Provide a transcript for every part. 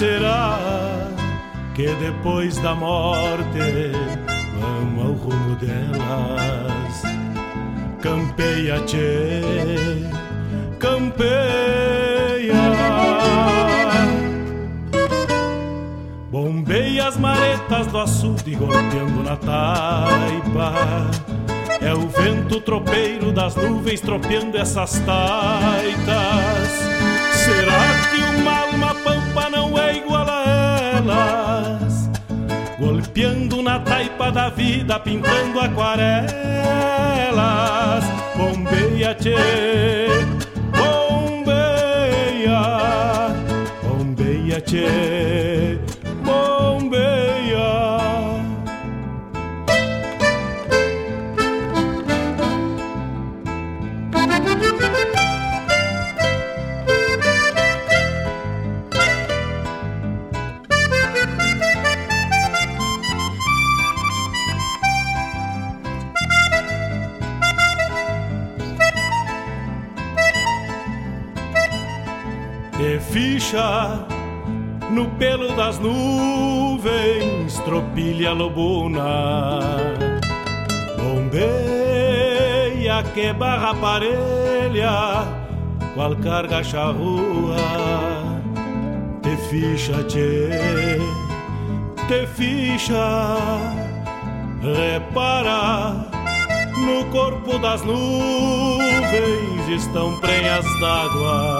Será que depois da morte vamos ao rumo delas? Campeia, tchê, campeia. Bombei as maretas do açude golpeando na taipa. É o vento tropeiro das nuvens tropeando essas taitas. Será que uma não é igual a elas? Golpeando na taipa da vida, pintando aquarelas. Bombeia, tchê, bombeia, bombeia, tchê ficha no pelo das nuvens, tropilha lobuna. Bombeia que barra parelha, qual carga charrua. Te ficha, tchê, te ficha, repara. No corpo das nuvens estão prenhas d'água.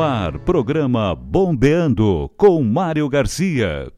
Ar, programa Bombeando com Mário Garcia.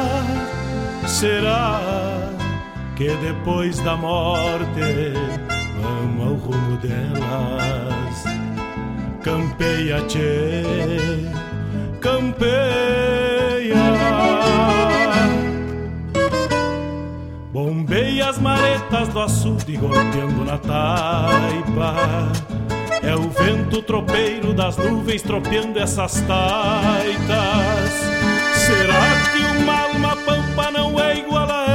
Será que depois da morte vamos ao rumo delas? Campeia, tchê, campeia. Bombeia as maretas do açude golpeando na taipa. É o vento tropeiro das nuvens tropeando essas taitas. Será que uma alma pampa não é igual a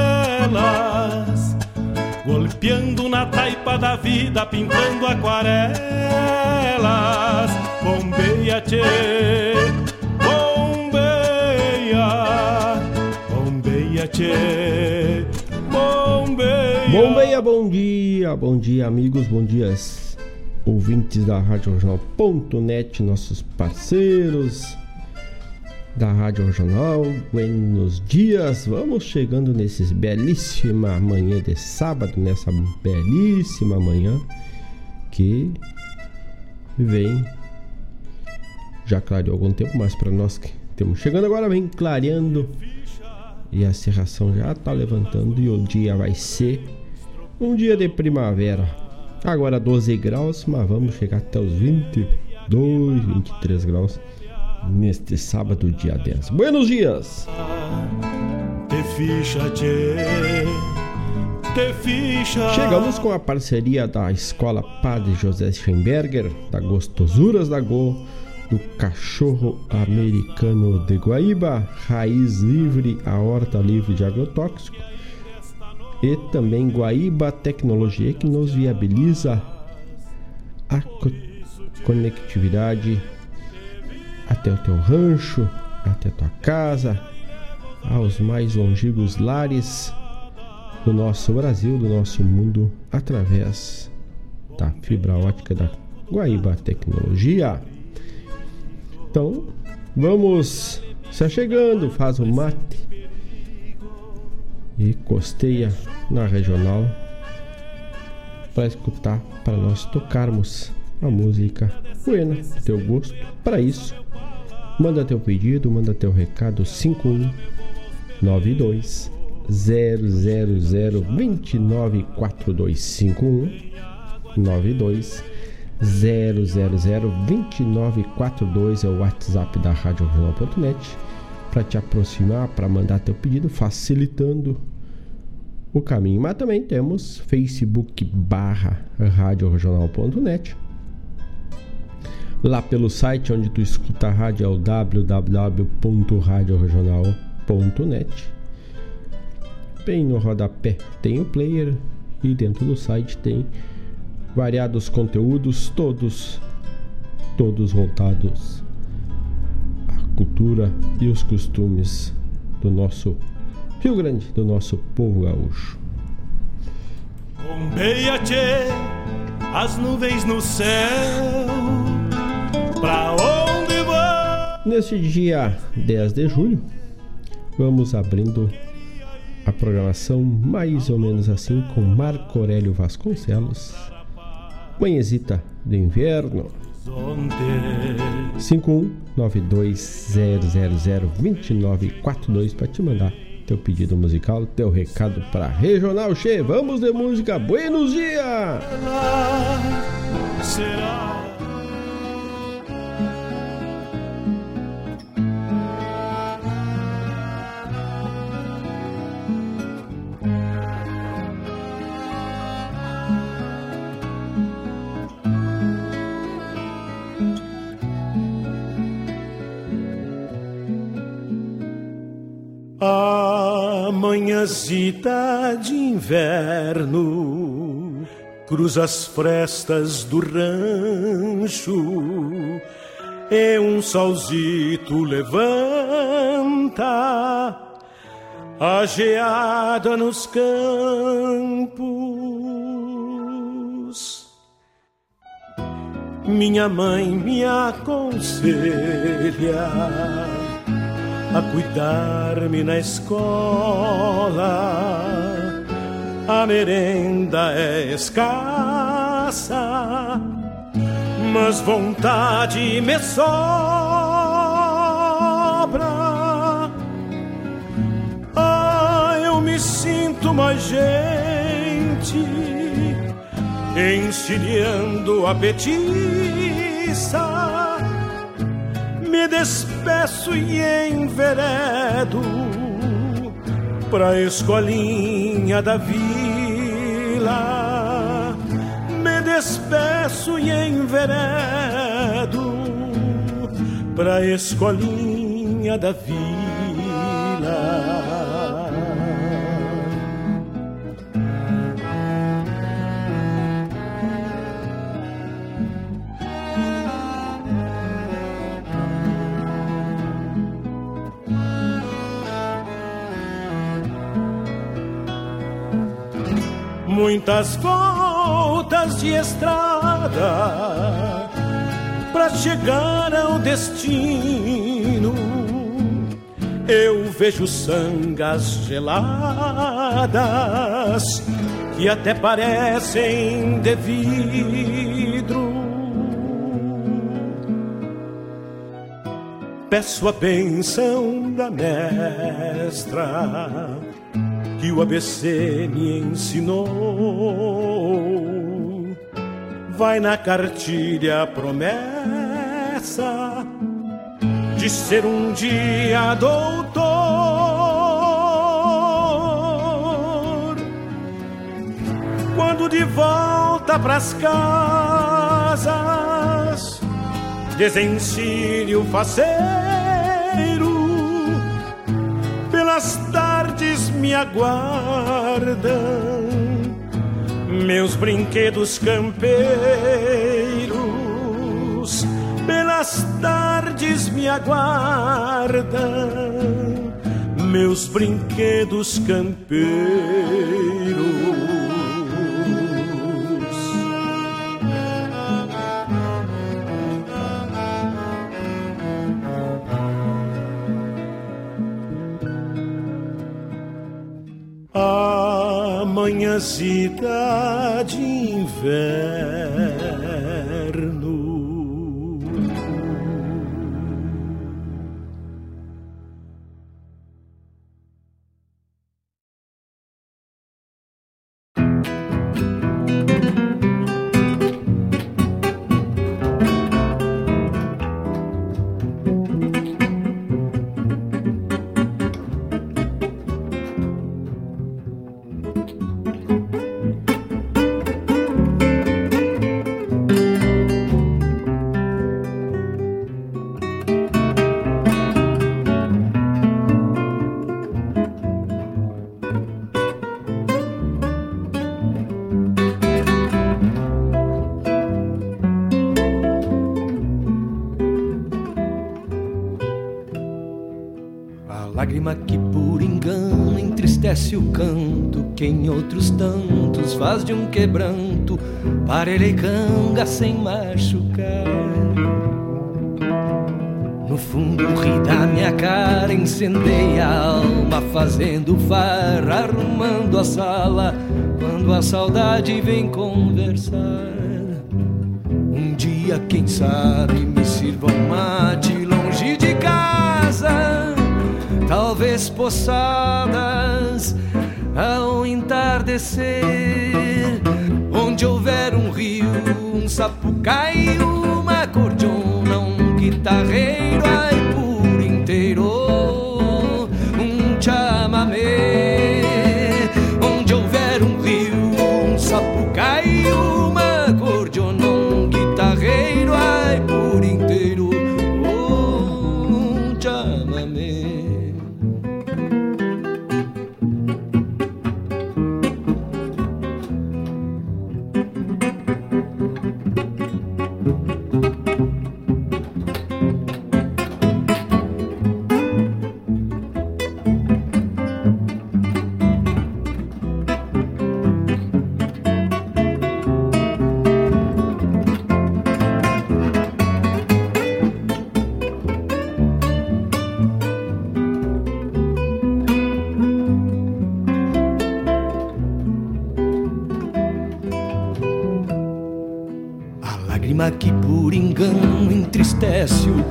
elas? Golpeando na taipa da vida pintando aquarelas. Bombeia, tchê, bombeia, bombeia, tchê, bombeia. Bombeia, bom dia, bom dia, amigos, bom dias, ouvintes da Rádio Regional.net, nossos parceiros da Rádio Regional. Buenos dias, vamos chegando nesses belíssima manhã de sábado, nessa belíssima manhã que vem já clareou algum tempo, mas para nós que estamos chegando agora vem clareando e a serração já está levantando e o dia vai ser um dia de primavera. Agora 12 graus, mas vamos chegar até os 22, 23 graus neste sábado, dia 10. Buenos dias! Chegamos com a parceria da Escola Padre José Schemberger, da Gostosuras da Go, do Cachorro Americano de Guaíba, Raiz Livre, a Horta Livre de Agrotóxico, e também Guaíba Tecnologia, que nos viabiliza a conectividade até o teu rancho, até tua casa, aos mais longínquos lares do nosso Brasil, do nosso mundo, através da fibra ótica da Guaíba Tecnologia. Então, vamos se chegando, faz o mate e costeia na regional para escutar, para nós tocarmos a música buena, teu gosto. Para isso, Manda teu pedido, manda teu recado 5192 000 294251 92 000 2942 é o WhatsApp da Rádio para te aproximar, para mandar teu pedido, facilitando o caminho. Mas também temos Facebook barra Rádio Regional.net lá pelo site onde tu escuta a rádio é o www.radioregional.net. Bem no rodapé tem o player e dentro do site tem variados conteúdos, todos todos voltados à cultura e os costumes do nosso Rio Grande, do nosso povo gaúcho. Bombeia, as nuvens no céu Pra onde vai? Neste dia 10 de julho, vamos abrindo a programação mais ou menos assim com Marco Aurélio Vasconcelos. Manhezita de inverno. 51920002942 para te mandar teu pedido musical, teu recado para Regional Che. Vamos de música. Buenos dias! Manhãzita de inverno cruza as frestas do rancho e um solzito levanta a geada nos campos. Minha mãe me aconselha a cuidar-me na escola. A merenda é escassa, mas vontade me sobra. Ah, eu me sinto mais gente, encilhando a petiça me despeço e enveredo pra escolinha da vila. Me despeço e enveredo pra escolinha da vila. Muitas voltas de estrada para chegar ao destino. Eu vejo sangas geladas que até parecem de vidro. Peço a benção da mestra que o ABC me ensinou. Vai na cartilha a promessa de ser um dia doutor. Quando de volta pras casas, desencilho faceiro pelas tardes me aguardam meus brinquedos campeiros. Pelas tardes me aguardam meus brinquedos campeiros manhãzita de inverno. De um quebranto parelha e canga sem machucar. No fundo ri da minha cara, incendeia a alma, fazendo farra, arrumando a sala, quando a saudade vem conversar. Um dia, quem sabe, me sirva um mate longe de casa, talvez poçadas ao entardecer, onde houver um rio, um sapucaí, uma cordiona, um guitarreiro, ai por inteiro,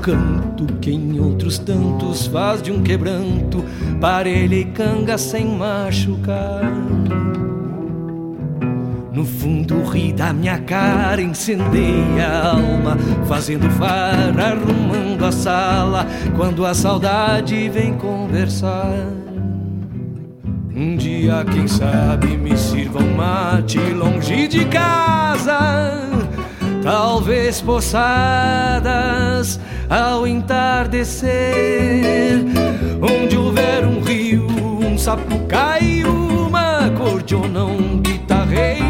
canto que em outros tantos faz de um quebranto parelha e canga sem machucar. No fundo ri da minha cara, incendeia a alma, fazendo farra, arrumando a sala, quando a saudade vem conversar. Um dia, quem sabe, me sirva um mate longe de casa, talvez poçadas ao entardecer, onde houver um rio, um sapucaí, uma cordiona, um guitarreiro,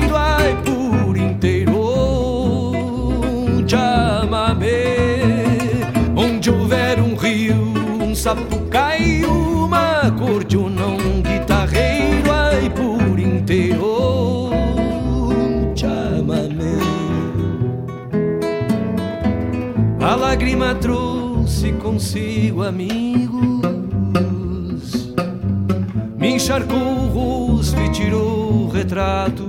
rima trouxe consigo amigos, me encharcou o rosto e tirou o retrato.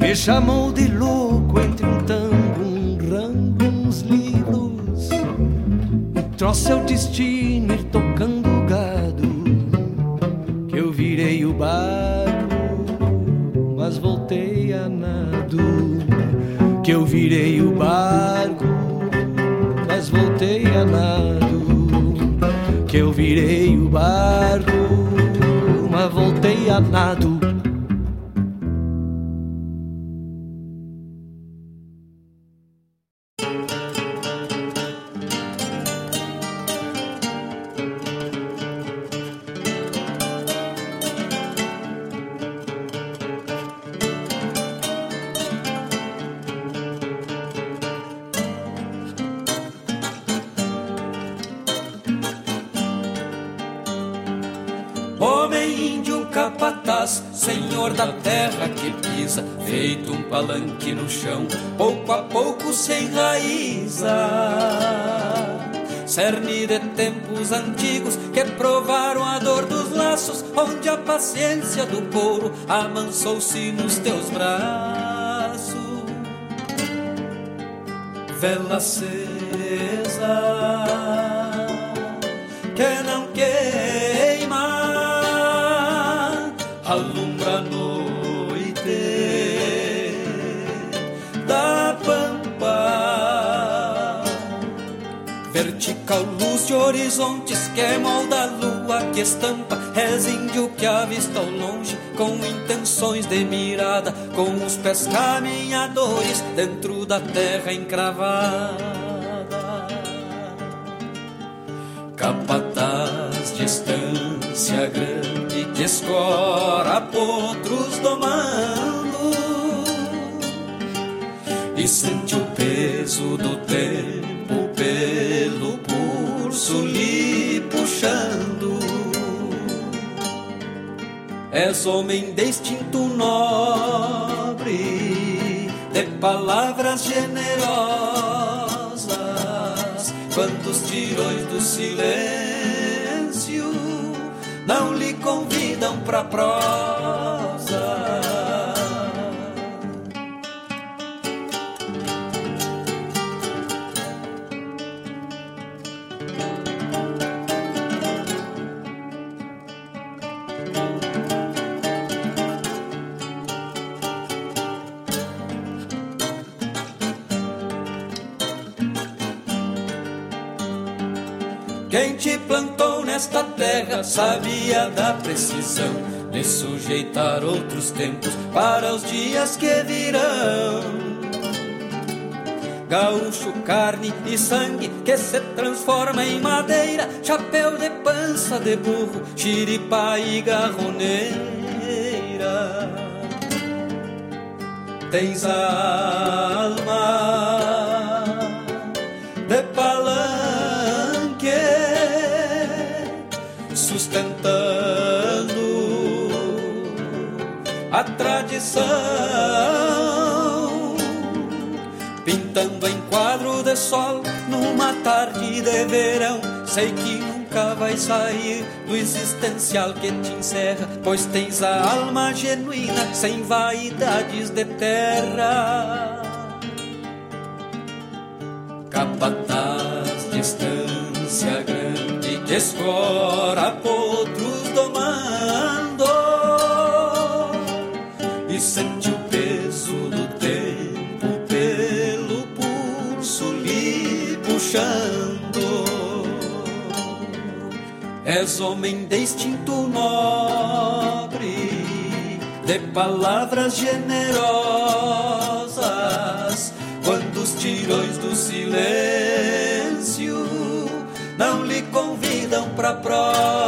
Me chamou de louco entre um tango, um rango, uns livros. O troço é o destino ir tocando gado, que eu virei o barco, mas voltei a nado. Virei o barco, mas voltei a nado. Que eu virei o barco, mas voltei a nado. Antigos que provaram a dor dos laços, onde a paciência do couro amansou-se nos teus braços. Vela acesa que não queima, alumbra a noite Vertical luz de horizontes que molda a lua que estampa. És índio que avista ao longe com intenções de mirada, com os pés caminhadores dentro da terra encravada. Capataz, distância grande que escora potros domando e sente o peso do tempo pelo pulso lhe puxando. És homem de instinto nobre, de palavras generosas, quantos tirões do silêncio não lhe convidam pra prosa. Plantou nesta terra sabia da precisão de sujeitar outros tempos para os dias que virão. Gaúcho, carne e sangue que se transforma em madeira, chapéu de pança de burro, xiripá e garroneira. Tens a alma tradição, pintando em quadro de sol numa tarde de verão. Sei que nunca vai sair do existencial que te encerra, pois tens a alma genuína, sem vaidades de terra. Capataz, distância grande escora potros És homem de instinto nobre, de palavras generosas, quando os tirões do silêncio não lhe convidam pra prosa.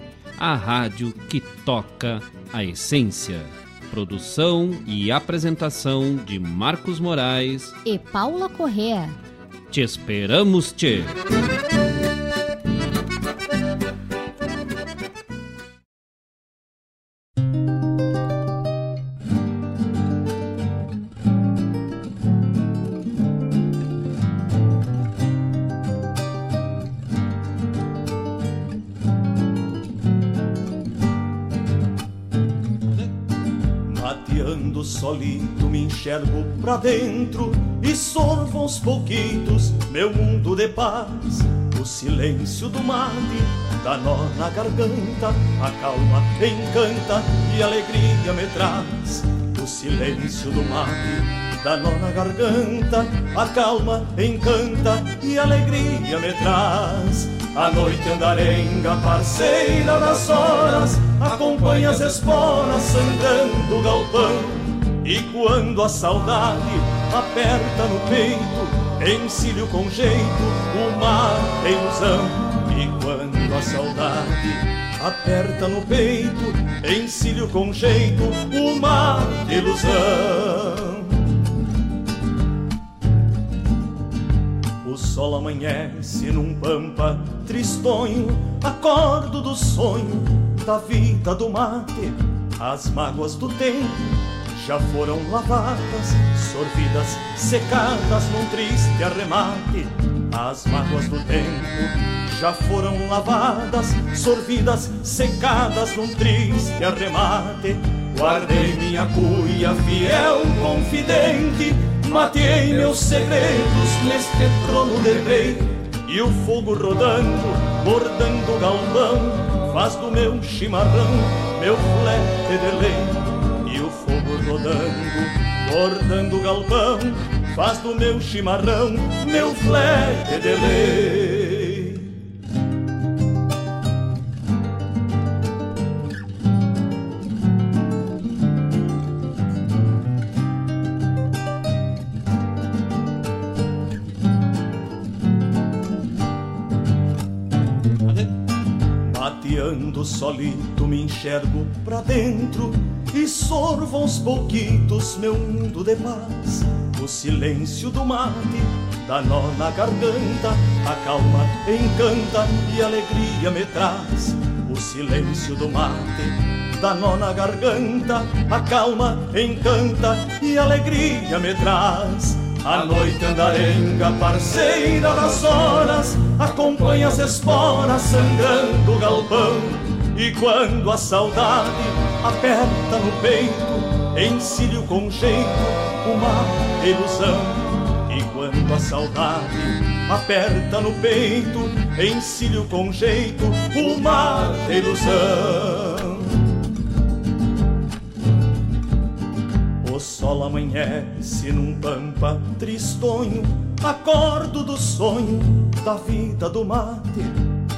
a rádio que toca a essência. Produção e apresentação de Marcos Moraes e Paula Correa. Te esperamos, Tchê! Enxergo pra dentro e sorvo aos pouquitos meu mundo de paz. O silêncio do mate dá nó na garganta, a calma encanta e alegria me traz. O silêncio do mate dá nó na garganta, a calma encanta e alegria me traz. A noite andarenga, parceira das horas, acompanha as esporas sangrando o galpão e quando a saudade aperta no peito, encilho com jeito uma ilusão. E quando a saudade aperta no peito, encilho com jeito uma ilusão. O sol amanhece num pampa tristonho, acordo do sonho da vida do mate, as mágoas do tempo já foram lavadas, sorvidas, secadas num triste arremate. As mágoas do tempo já foram lavadas, sorvidas, secadas num triste arremate. Guardei minha cuia, fiel confidente, matei meus segredos neste trono de rei. E o fogo rodando, bordando o galvão, faz do meu chimarrão meu flete de lei rodando, bordando galpão, faz do meu chimarrão meu flete de lei. Mateando solito me enxergo pra dentro e sorvo aos pouquitos meu mundo de paz. O silêncio do mate dá nó na garganta, a calma encanta e alegria me traz. O silêncio do mate dá nó na garganta, a calma encanta e alegria me traz. A noite andarenga, parceira das horas, acompanha as esporas sangrando o galpão e quando a saudade aperta no peito, encilho com jeito uma ilusão. E quando a saudade aperta no peito, encilho com jeito uma ilusão. O sol amanhece num pampa tristonho, acordo do sonho da vida do mate,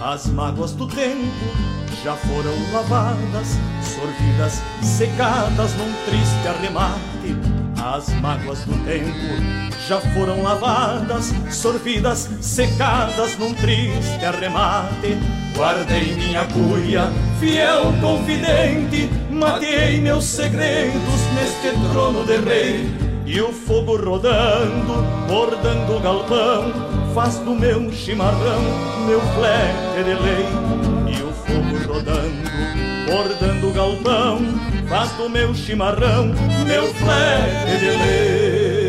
as mágoas do tempo já foram lavadas, sorvidas, secadas num triste arremate. As mágoas do tempo já foram lavadas, sorvidas, secadas num triste arremate. Guardei minha cuia, fiel confidente, matei meus segredos neste trono de rei. E o fogo rodando, bordando o galpão, faz do meu chimarrão meu flete de lei rodando, bordando galpão, faz do meu chimarrão meu flete de lei.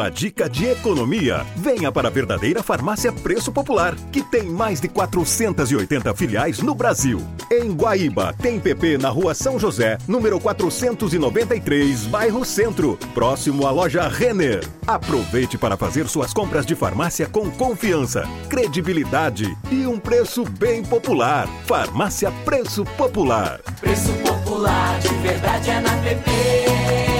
Uma dica de economia? Venha para a verdadeira farmácia Preço Popular, que tem mais de 480 filiais no Brasil. Em Guaíba, tem PP na rua São José, número 493, bairro Centro, próximo à loja Renner. Aproveite para fazer suas compras de farmácia com confiança, credibilidade e um preço bem popular. Farmácia Preço Popular. Preço Popular, de verdade é na PP.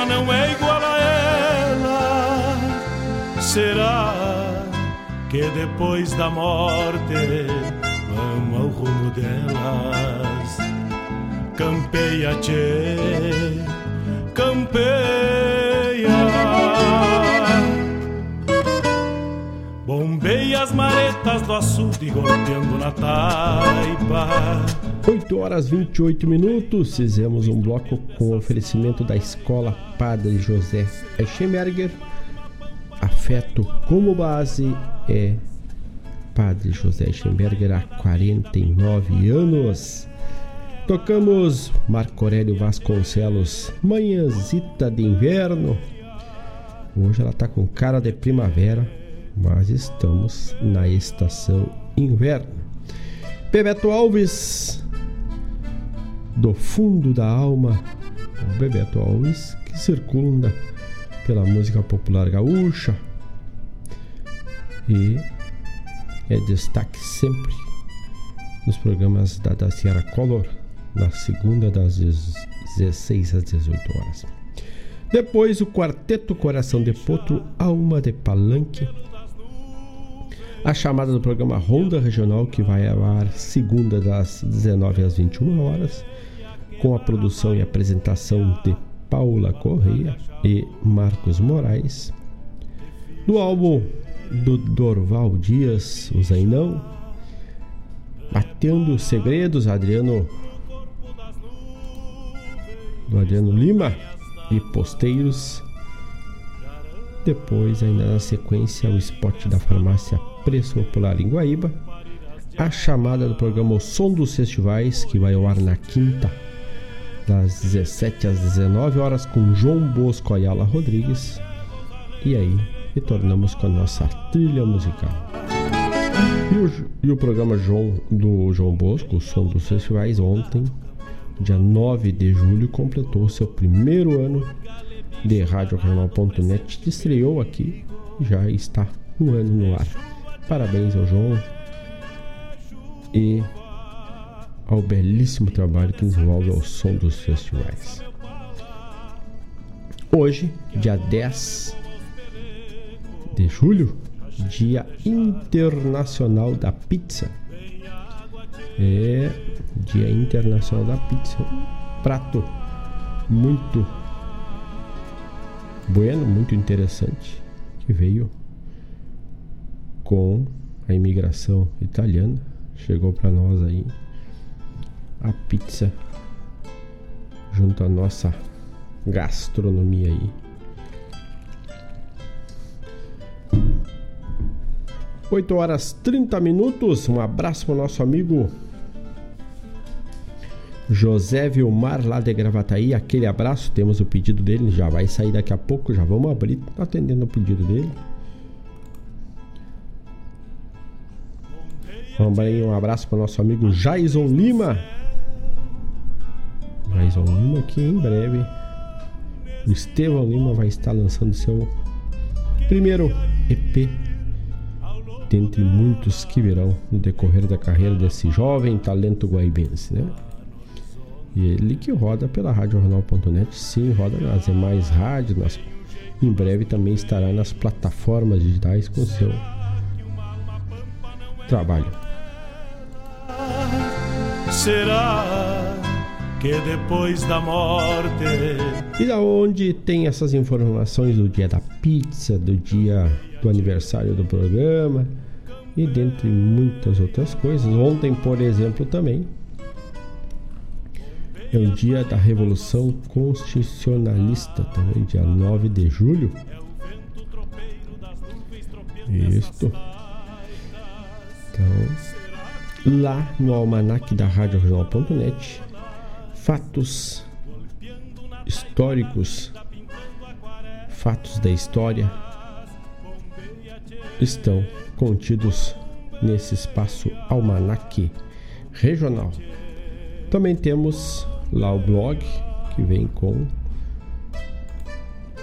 Não é igual a ela? Será que depois da morte vamos ao rumo delas? Campeia, tchê, campeia. Bombeia as maretas do açude golpeando na taipa 8 horas 28 minutos, fizemos um bloco com oferecimento da Escola Padre José Eschenberger. Afeto como base é Padre José Eschenberger há 49 anos. Tocamos Marco Aurélio Vasconcelos, Manhãzita de Inverno. Hoje ela tá com cara de primavera, mas estamos na estação inverno. Bebeto Alves, do fundo da alma, o Bebeto Alves, que circunda pela música popular gaúcha. E é destaque sempre nos programas da, da Sierra Color, na segunda das 16 às 18 horas. Depois o Quarteto Coração de Potro, Alma de Palanque, a chamada do programa Ronda Regional, que vai ao ar segunda das 19 às 21 horas, com a produção e apresentação de Paula Correia e Marcos Moraes. No álbum do Dorval Dias, o Zainão, Batendo Segredos, Adriano do Adriano Lima e Posteiros. Depois, ainda na sequência, o spot da farmácia Preço Popular em Guaíba. A chamada do programa O Som dos Festivais, que vai ao ar na quinta das 17 às 19 horas com João Bosco Ayala Rodrigues. E aí, retornamos com a nossa trilha musical. E o, e o programa João, do João Bosco, o Som dos Festivais, ontem, dia 9 de julho, completou seu primeiro ano de RadioJornal.net, estreou aqui já está um ano no ar. Parabéns ao João e ao belíssimo trabalho que desenvolve ao som dos festivais. Hoje, dia 10 de julho, Dia Internacional da Pizza. É Dia Internacional da Pizza. Prato muito bueno, muito interessante, que veio com a imigração italiana. Chegou para nós aí a pizza junto à nossa gastronomia aí. Oito horas 30 minutos. Um abraço para o nosso amigo José Vilmar lá de Gravataí. Aquele abraço. Temos o pedido dele. Já vai sair daqui a pouco. Já vamos abrir. Tá atendendo o pedido dele. Também um abraço para o nosso amigo Jaison Lima. Jaison Lima que em breve o Estevão Lima vai estar lançando seu primeiro EP dentre muitos que virão no decorrer da carreira desse jovem talento guaibense, né? E ele que roda pela RadioJornal.net, sim, roda nas demais rádios, nas... em breve também estará nas plataformas digitais com seu trabalho. Será que depois da morte. E da onde tem essas informações do dia da pizza, do dia do aniversário do programa e dentre muitas outras coisas. Ontem, por exemplo, também é o dia da Revolução Constitucionalista, também dia 9 de julho. Isto. Então, lá no almanac da RadioJornal.net, fatos históricos, fatos da história estão contidos nesse espaço almanac regional. Também temos lá o blog que vem com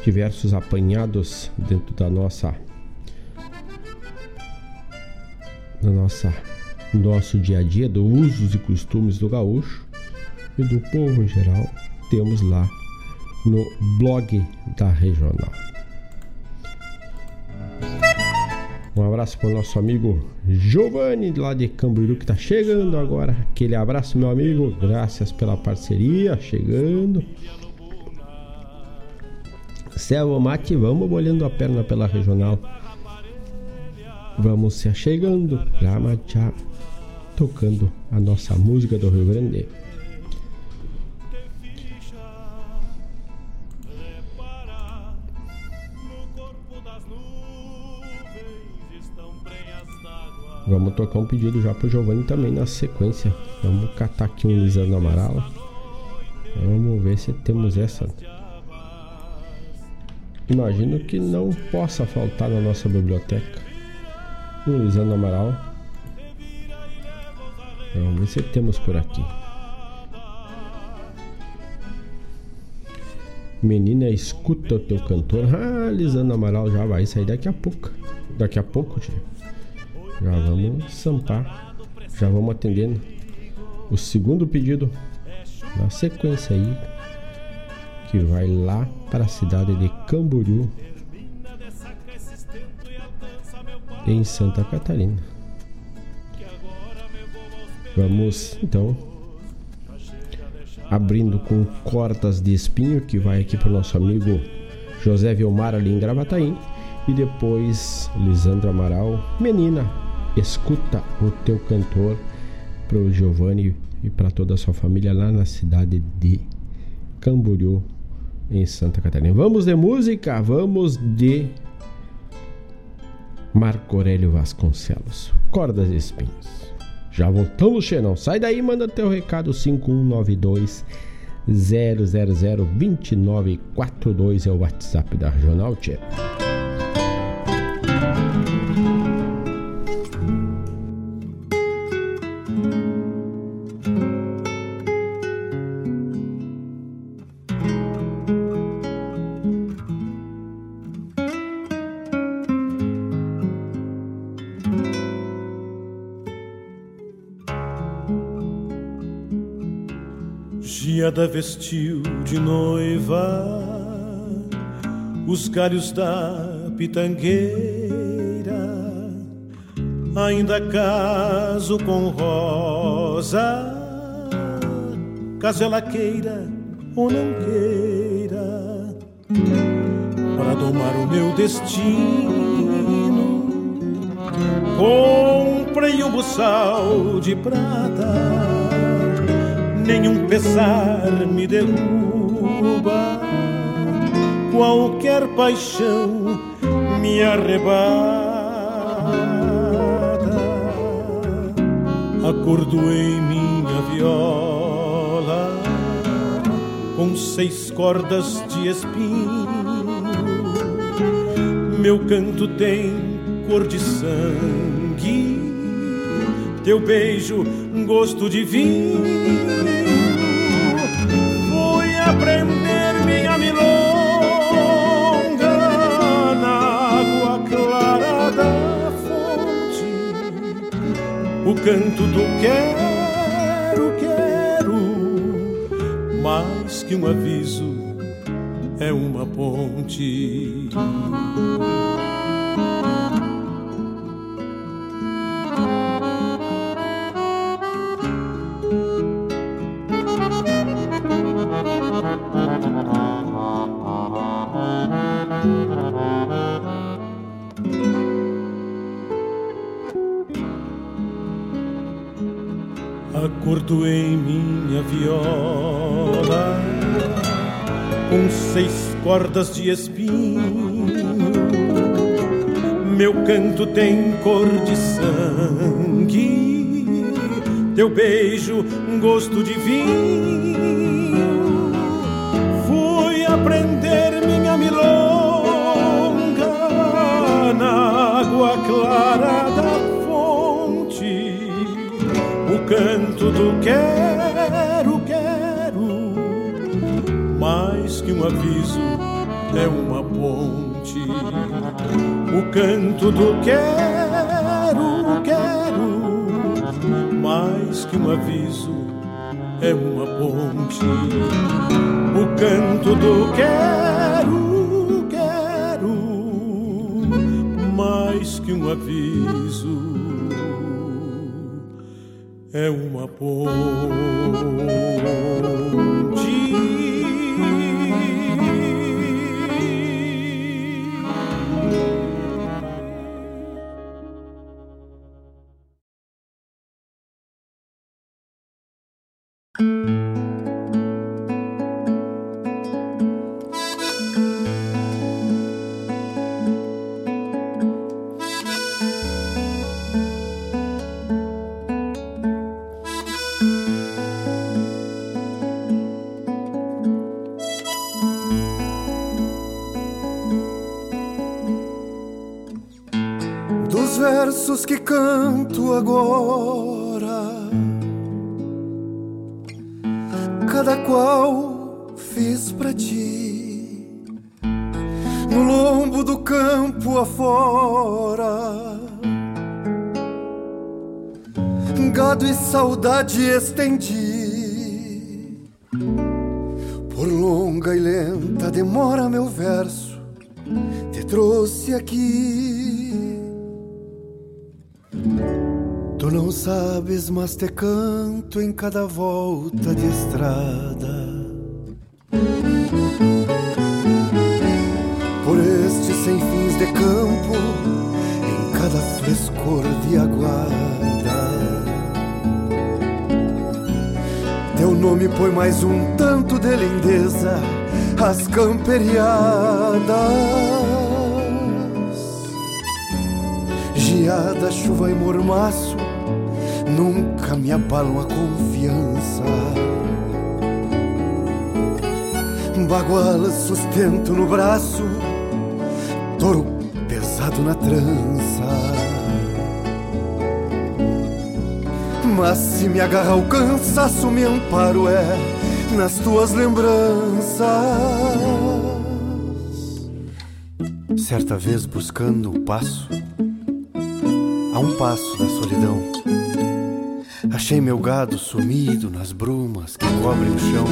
diversos apanhados dentro da nossa da nossa nosso dia a dia, dos usos e costumes do gaúcho e do povo em geral, temos lá no blog da regional. Um abraço para o nosso amigo Giovanni lá de Camboriú que está chegando agora. Aquele abraço, meu amigo. Graças pela parceria. Chegando. Selva Mate, vamos bolhando a perna pela regional. Vamos se achegando. Já tocando a nossa música do Rio Grande. Vamos tocar um pedido já pro Giovanni também na sequência. Vamos catar aqui um Lisandro Amaral. Vamos ver se temos essa. Imagino que não possa faltar na nossa biblioteca um Lisandro Amaral. Vamos ver se temos por aqui. Menina, escuta o teu cantor. Ah, Lisandro Amaral já vai sair daqui a pouco. Daqui a pouco, tio. Já vamos sampar, já vamos atendendo o segundo pedido na sequência aí, que vai lá para a cidade de Camboriú, em Santa Catarina. Vamos então abrindo com cortas de espinho que vai aqui para o nosso amigo José Vilmar ali em Gravataí e depois Lisandro Amaral, Menina, escuta o teu cantor para o Giovanni e para toda a sua família lá na cidade de Camboriú, em Santa Catarina. Vamos de música, vamos de Marco Aurélio Vasconcelos, Cordas e Espinhos. Já voltamos, Xenão. Sai daí, manda teu recado 5192 000 2942 é o WhatsApp da Regional Tchê. Giada vestiu de noiva os galhos da pitangueira. Ainda caso com rosa, caso ela queira ou não queira, para domar o meu destino. Com nenhum buçal de prata, nenhum pesar me derruba, qualquer paixão me arrebata. Acordo em minha viola com seis cordas de espinho. Meu canto tem cor de sangue, teu beijo gosto de vinho. Fui aprender minha milonga na água clara da fonte, o canto do quero, quero, mais que um aviso é uma ponte. Cordas de espinho. Meu canto tem cor de sangue, teu beijo gosto de vinho. Fui aprender minha milonga na água clara da fonte, o canto do quero, quero mais que um aviso é uma ponte. O canto do quero, quero, mais que um aviso é uma ponte. O canto do quero, quero, mais que um aviso é uma ponte. Saudade estendi, por longa e lenta demora meu verso, te trouxe aqui. Tu não sabes, mas te canto em cada volta de estrada. Nome põe mais um tanto de lindeza às camperiadas. Geada, chuva e mormaço nunca me abalam a confiança. Baguala, sustento no braço, touro pesado na trança. Mas se me agarra o cansaço, me amparo é nas tuas lembranças. Certa vez buscando o passo, a um passo da solidão, achei meu gado sumido nas brumas que cobrem o chão.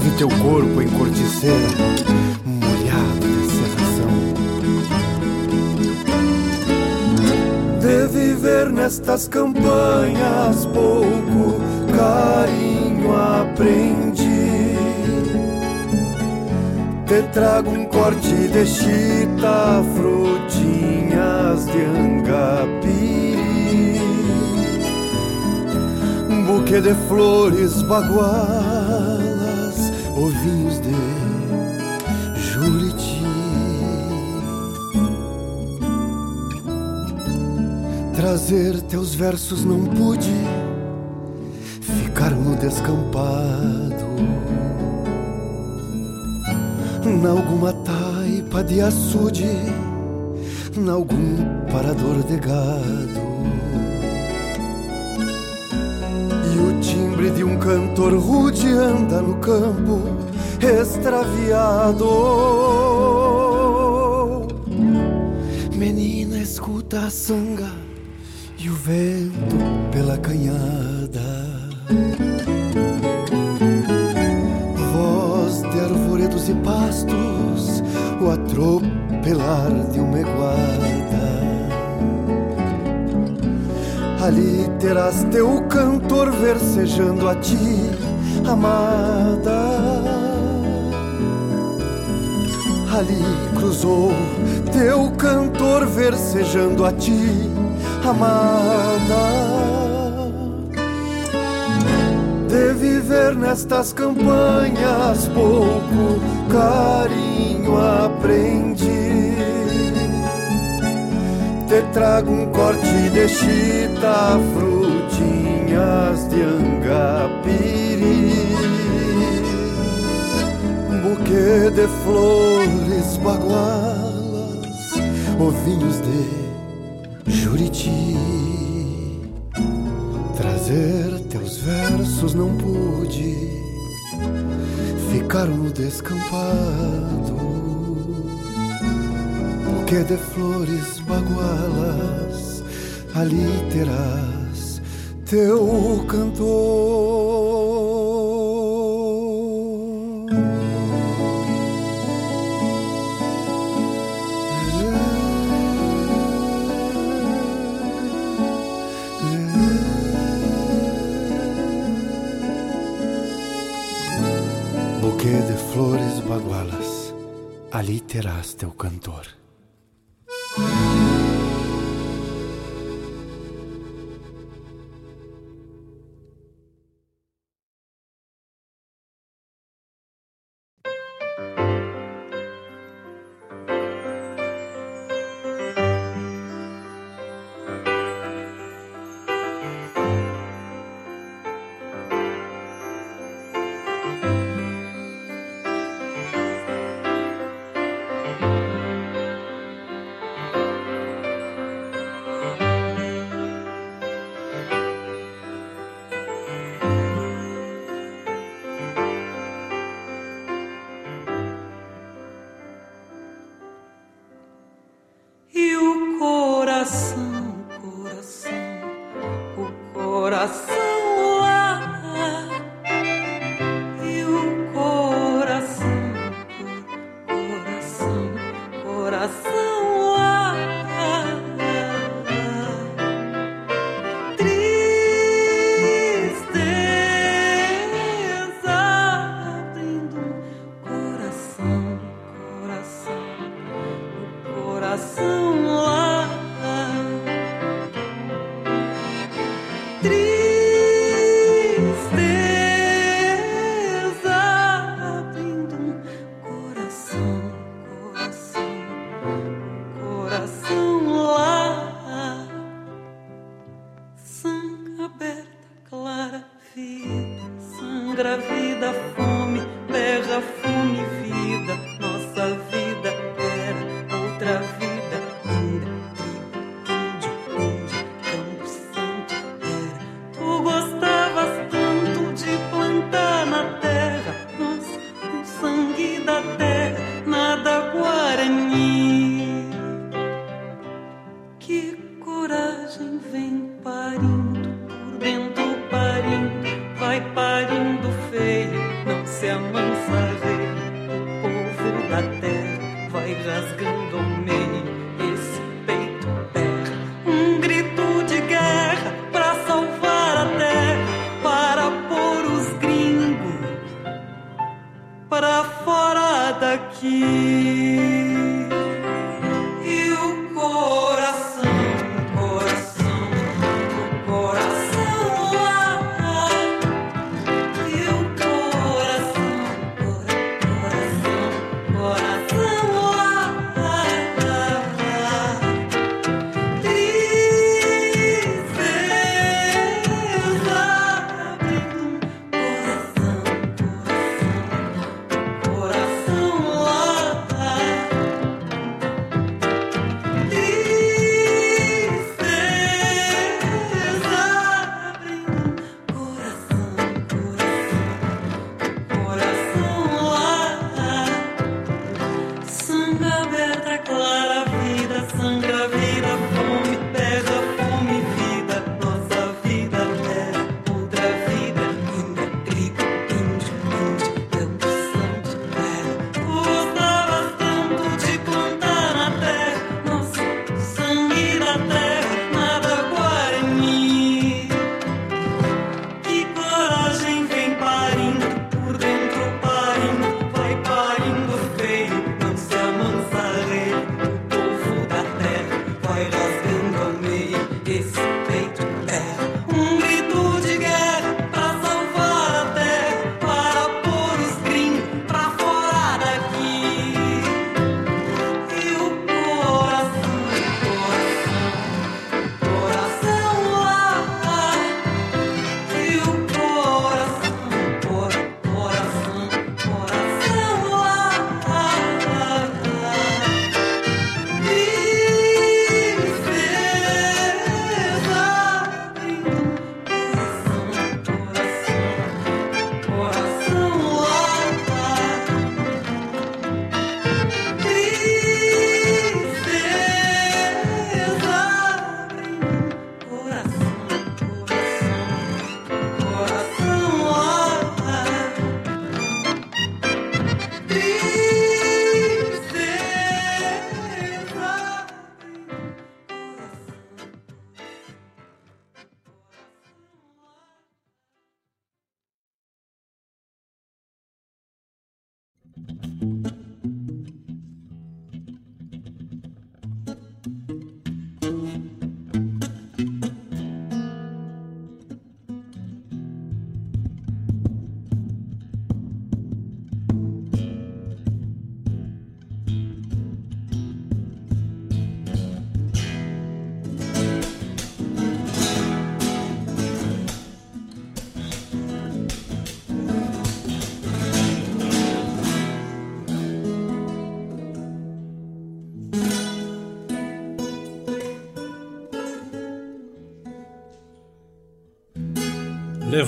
Vi teu corpo em corticeira, nestas campanhas pouco carinho aprendi. Te trago um corte de chita, frutinhas de angapiri, um buquê de flores bagualas, ovinhos de Trazer teus versos não pude, ficaram no descampado. Nalguma taipa de açude, nalgum parador de gado. E o timbre de um cantor rude anda no campo extraviado. Menina, escuta a sanga e o vento pela canhada. Voz de arvoredos e pastos, o atropelar de uma iguada. Ali terás teu cantor versejando a ti, amada. Ali cruzou teu cantor versejando a ti, amada. De viver nestas campanhas pouco carinho aprendi te trago um corte de chita, frutinhas de angapiri, buquê de flores bagualas, ovinhos de Trazer teus versos não pude, ficaram no descampado buquê de flores bagualas, ali terás teu cantor. Flores bagualas, ali terás teu cantor.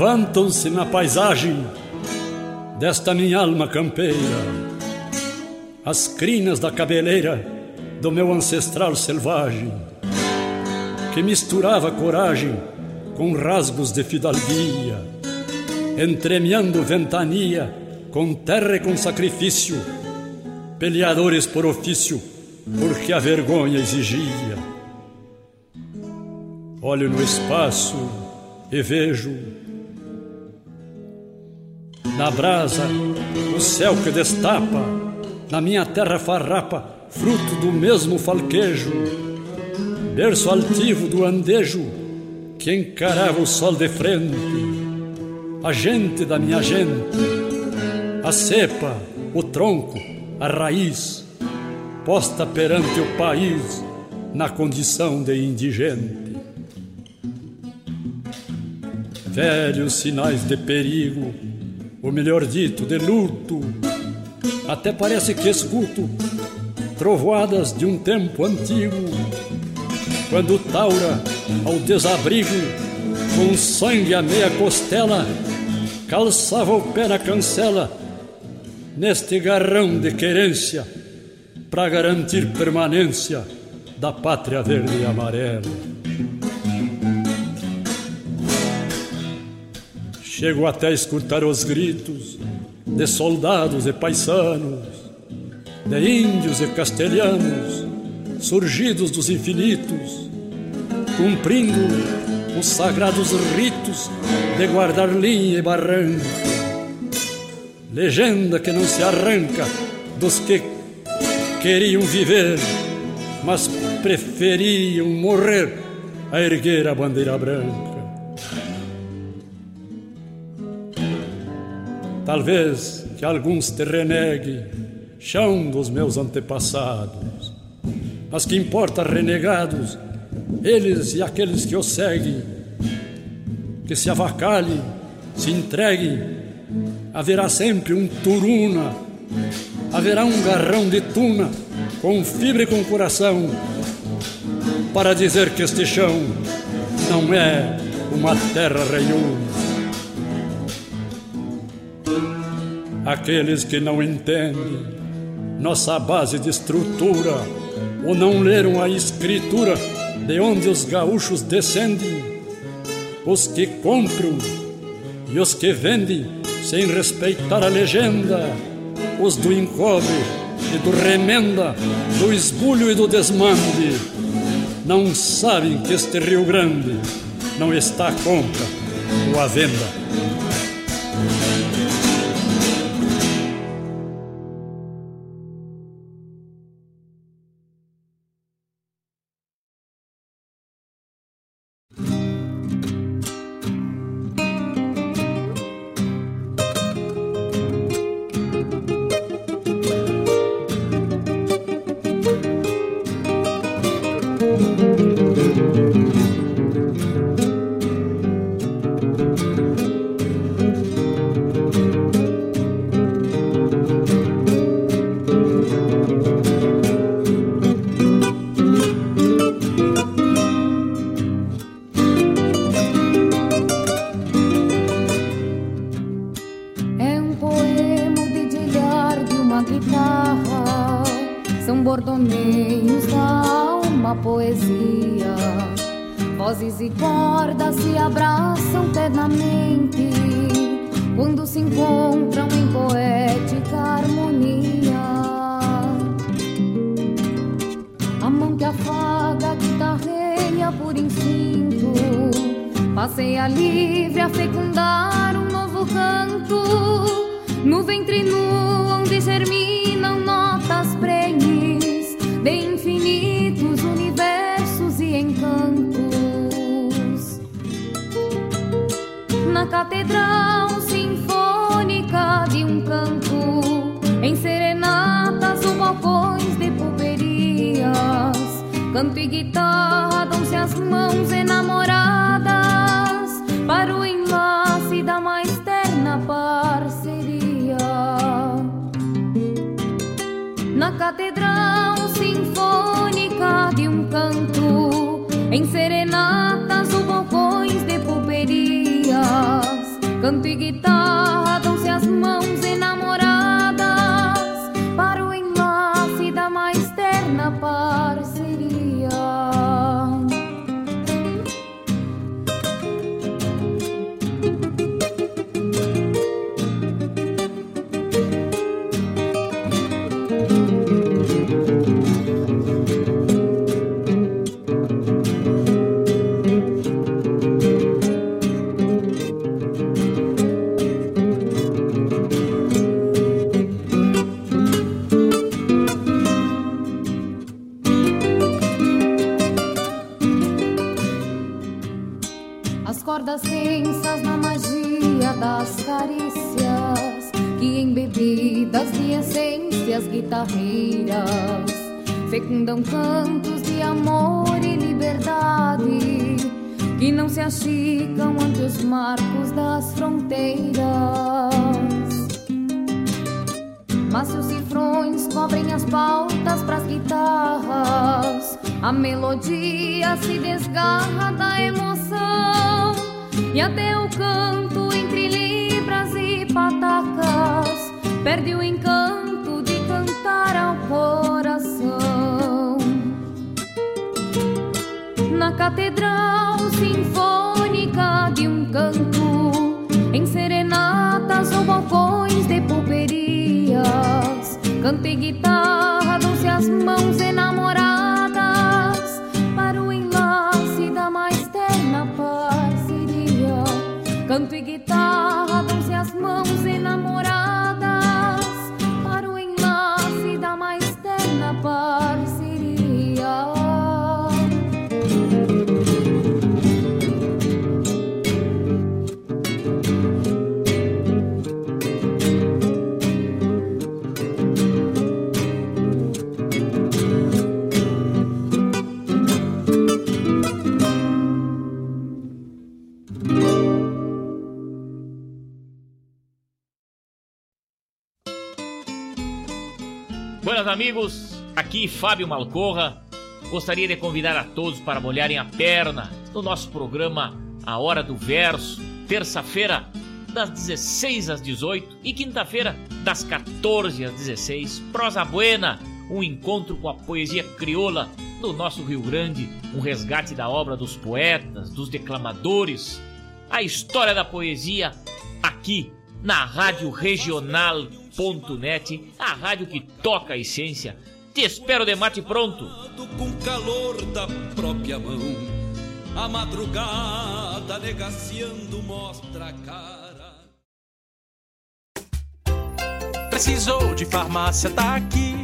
Levantam-se na paisagem desta minha alma campeira, as crinas da cabeleira do meu ancestral selvagem, que misturava coragem com rasgos de fidalguia, entremeando ventania com terra e com sacrifício, peleadores por ofício, porque a vergonha exigia. Olho no espaço e vejo na brasa, o céu que destapa, na minha terra farrapa, fruto do mesmo falquejo, berço altivo do andejo que encarava o sol de frente, a gente da minha gente, a cepa, o tronco, a raiz, posta perante o país na condição de indigente. Velhos sinais de perigo o melhor dito, de luto. Até parece que escuto trovoadas de um tempo antigo, quando Taura, ao desabrigo, com sangue a meia costela, calçava o pé na cancela, neste garrão de querência, para garantir permanência da pátria verde e amarela. Chego até a escutar os gritos de soldados e paisanos, de índios e castelhanos, surgidos dos infinitos, cumprindo os sagrados ritos de guardar linha e barranco. Legenda que não se arranca dos que queriam viver, mas preferiam morrer a erguer a bandeira branca. Talvez que alguns te renegue, chão dos meus antepassados. Mas que importa renegados, eles e aqueles que os seguem, que se avacalhem, se entreguem, haverá sempre um turuna, haverá um garrão de tuna, com fibra e com coração, para dizer que este chão não é uma terra reiúna. Aqueles que não entendem nossa base de estrutura ou não leram a escritura de onde os gaúchos descendem, os que compram e os que vendem sem respeitar a legenda, os do encobre e do remenda, do esbulho e do desmande, não sabem que este Rio Grande não está à compra ou à venda. caminhos da alma poesia. Vozes e cordas se abraçam ternamente quando se encontram em poética harmonia. A mão que afaga, guitarreia por instinto, passeia livre a fecundar um novo canto no ventre nu onde germina catedral sinfônica de um canto, em serenatas ou balcões de pulperias, canto e guitarra dão-se as mãos enamoradas para o enlace da mais terna parceria. Na catedral sinfônica de um canto, em serenatas Canto e guitarra dão-se as mãos. crenças na magia das carícias que embebidas de essências guitarreiras fecundam cantos de amor e liberdade que não se achicam ante os marcos das fronteiras. Mas se os cifrões cobrem as pautas pras guitarras, a melodia se desgarra da emoção. E até o canto entre libras e patacas perde o encanto de cantar ao coração. Na catedral sinfônica de um canto, em serenatas ou balcões de pouperias, cantei guitarra. amigos, aqui Fábio Malcorra. Gostaria de convidar a todos para molharem a perna no nosso programa A Hora do Verso, terça-feira, das 16 às 18 e quinta-feira, das 14 às 16. Prosa Buena, um encontro com a poesia crioula do nosso Rio Grande, um resgate da obra dos poetas, dos declamadores, a história da poesia aqui na Rádio Regional Regional.net, a rádio que toca a essência. Te espero de mate pronto. Com calor da própria mão, a madrugada negaciando mostra a cara. Precisou de farmácia, tá aqui.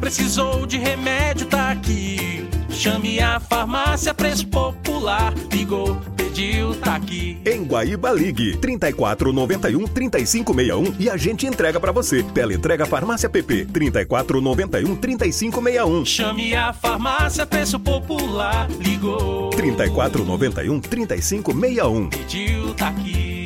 Precisou de remédio, tá aqui. Chame a farmácia Preço Popular. Ligou, pediu, tá aqui. Em Guaíba Ligue 34 91 3561 e a gente entrega pra você. Teleentrega Farmácia PP 34 91 3561. Chame a farmácia Preço Popular. Ligou, 34 91 3561. pediu, tá aqui.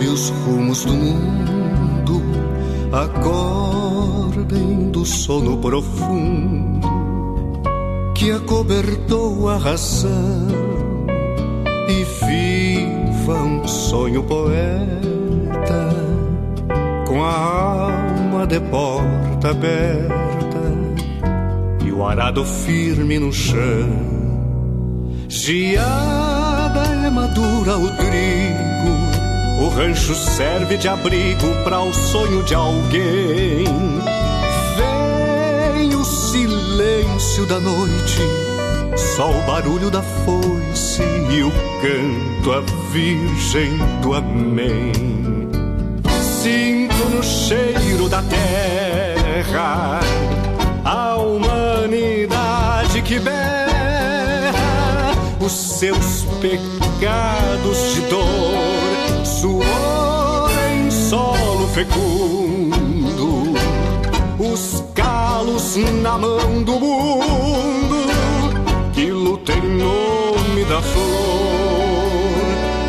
Sabe os rumos do mundo, acordem do sono profundo que acobertou a razão e viva um sonho poeta com a alma de porta aberta e o arado firme no chão. Geada é madura o trigo, o rancho serve de abrigo para o sonho de alguém. Vem o silêncio da noite, só o barulho da foice e o canto à virgem do amém. Sinto no cheiro da terra a humanidade que berra os seus pecados de dor, fecundo, os calos na mão do mundo que luta em nome da flor,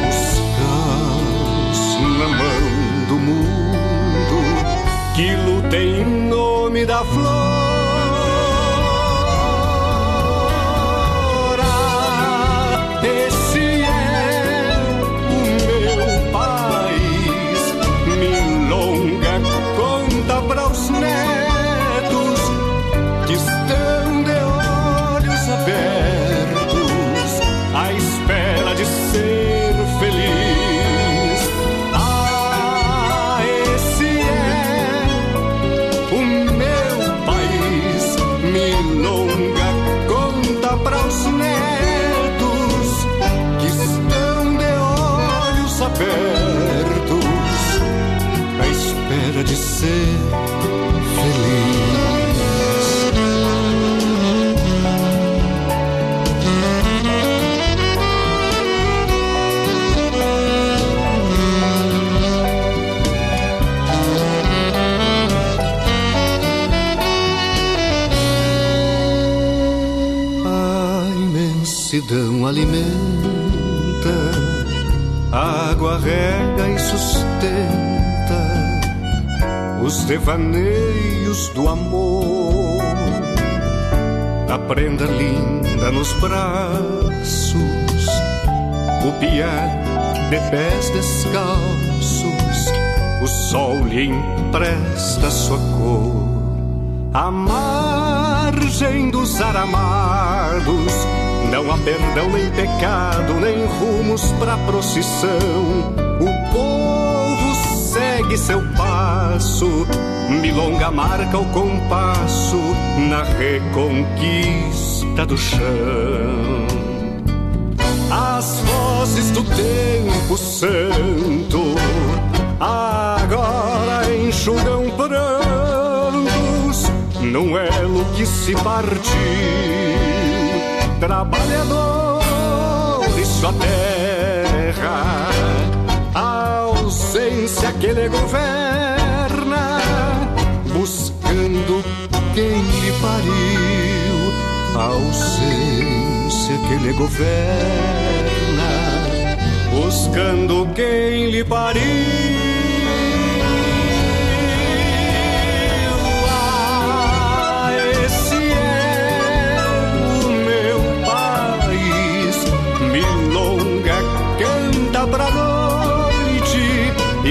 os calos na mão do mundo que luta em nome da flor. Alimenta, a água rega e sustenta os devaneios do amor. A prenda linda nos braços, o piar de pés descalços, o sol lhe empresta sua cor. A margem dos aramados não há perdão nem pecado, nem rumos pra procissão. O povo segue seu passo, milonga marca o compasso na reconquista do chão. As vozes do tempo santo agora enxugam prantos num elo que se partiu. Trabalhadores, sua terra, a ausência que lhe governa, buscando quem lhe pariu, a ausência que lhe governa, buscando quem lhe pariu.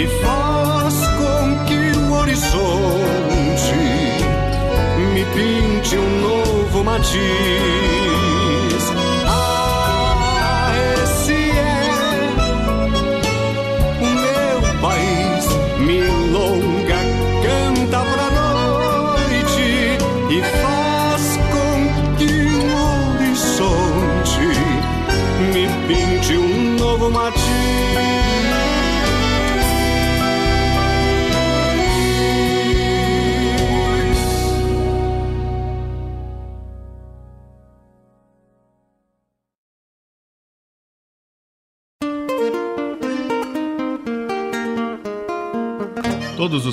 E faz com que o horizonte me pinte um novo matiz.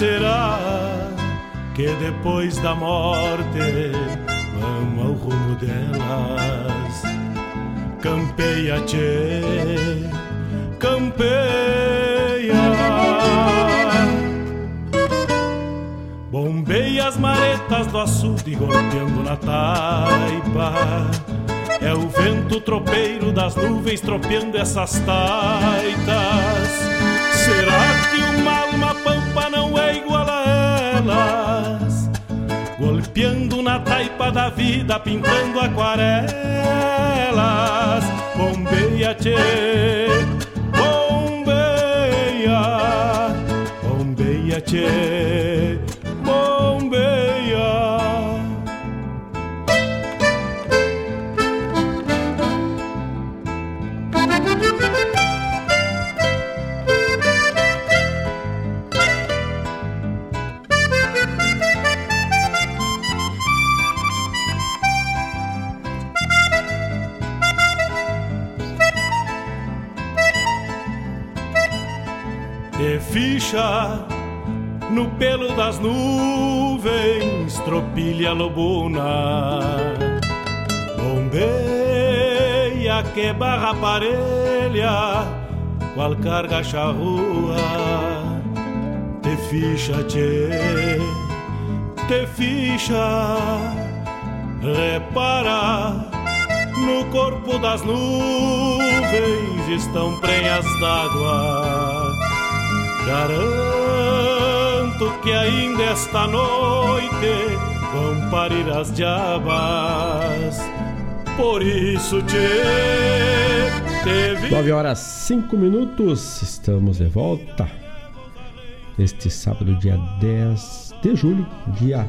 Será que depois da morte vão ao rumo delas? Campeia, tchê, campeia. Bombeia as maretas do açude golpeando na taipa. É o vento tropeiro das nuvens tropeando essas taitas. Será que uma alma pampa elas? Golpeando na taipa da vida, pintando aquarelas. Bombeia, tchê, bombeia, bombeia, tchê, ficha no pelo das nuvens, tropilha lobuna. Bombeia que barra parelha, qual carga charrua. Te ficha, tchê, te ficha, repara. No corpo das nuvens estão prenhas d'água Garanto que ainda esta noite vão parir as diabas. Por isso te teve. 9 horas 5 minutos, estamos de volta. Este sábado, dia 10 de julho, dia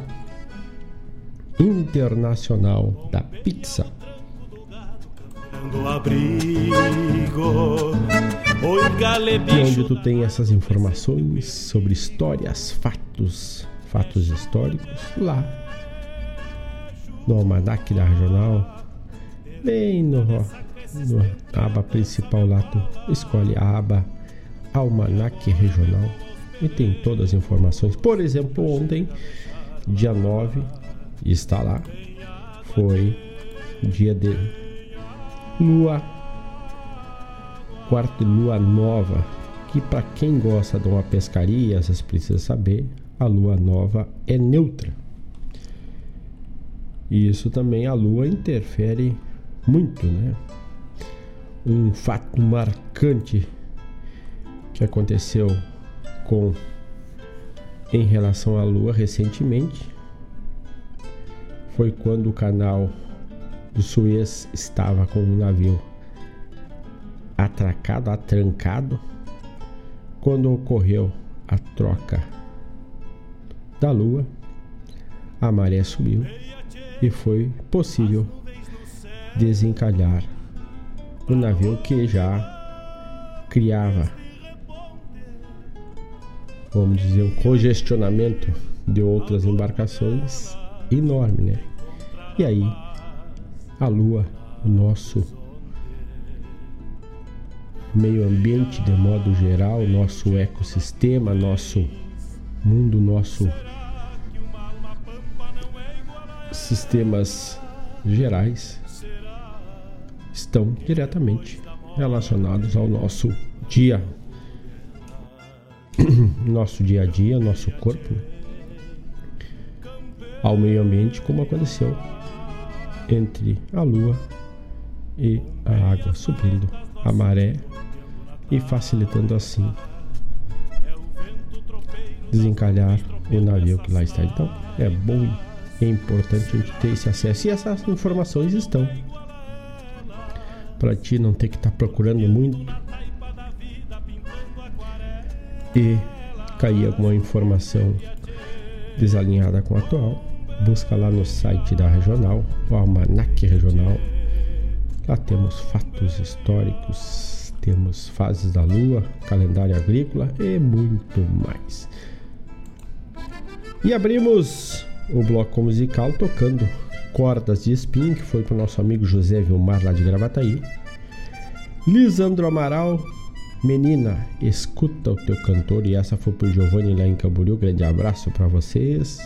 internacional da pizza. Abrigo, e onde tu tem essas informações sobre histórias, fatos, fatos históricos, lá. No Almanac da Regional, bem no na aba principal lá, tu escolhe a aba Almanac Regional e tem todas as informações. Por exemplo, ontem, dia 9, está lá, foi dia de lua, quarto de lua nova, que para quem gosta de uma pescaria, vocês precisam saber, a lua nova é neutra. E isso também a lua interfere muito, né? Um fato marcante que aconteceu com em relação à lua recentemente foi quando o canal do Suez estava com um navio atracado, atrancado, quando ocorreu a troca da lua, a maré subiu e foi possível desencalhar o navio que já criava, vamos dizer, um congestionamento de outras embarcações enorme, né? E aí, a Lua, o nosso meio ambiente de modo geral, nosso ecossistema, nosso mundo, nosso sistemas gerais estão diretamente relacionados ao nosso dia, nosso dia a dia, nosso corpo, ao meio ambiente, como aconteceu entre a lua e a água, subindo a maré e facilitando assim desencalhar o navio que lá está. Então é bom e é importante a gente ter esse acesso. E essas informações estão. Para ti não ter que estar tá procurando muito e cair alguma informação desalinhada com a atual, busca lá no site da regional, o Almanac Regional. Lá temos fatos históricos, temos fases da lua, calendário agrícola e muito mais. E abrimos o bloco musical tocando Cordas de Espinho, que foi para o nosso amigo José Vilmar lá de Gravataí. Lisandro Amaral, Menina, escuta o teu cantor. E essa foi pro Giovanni lá em Camboriú. Grande abraço para vocês.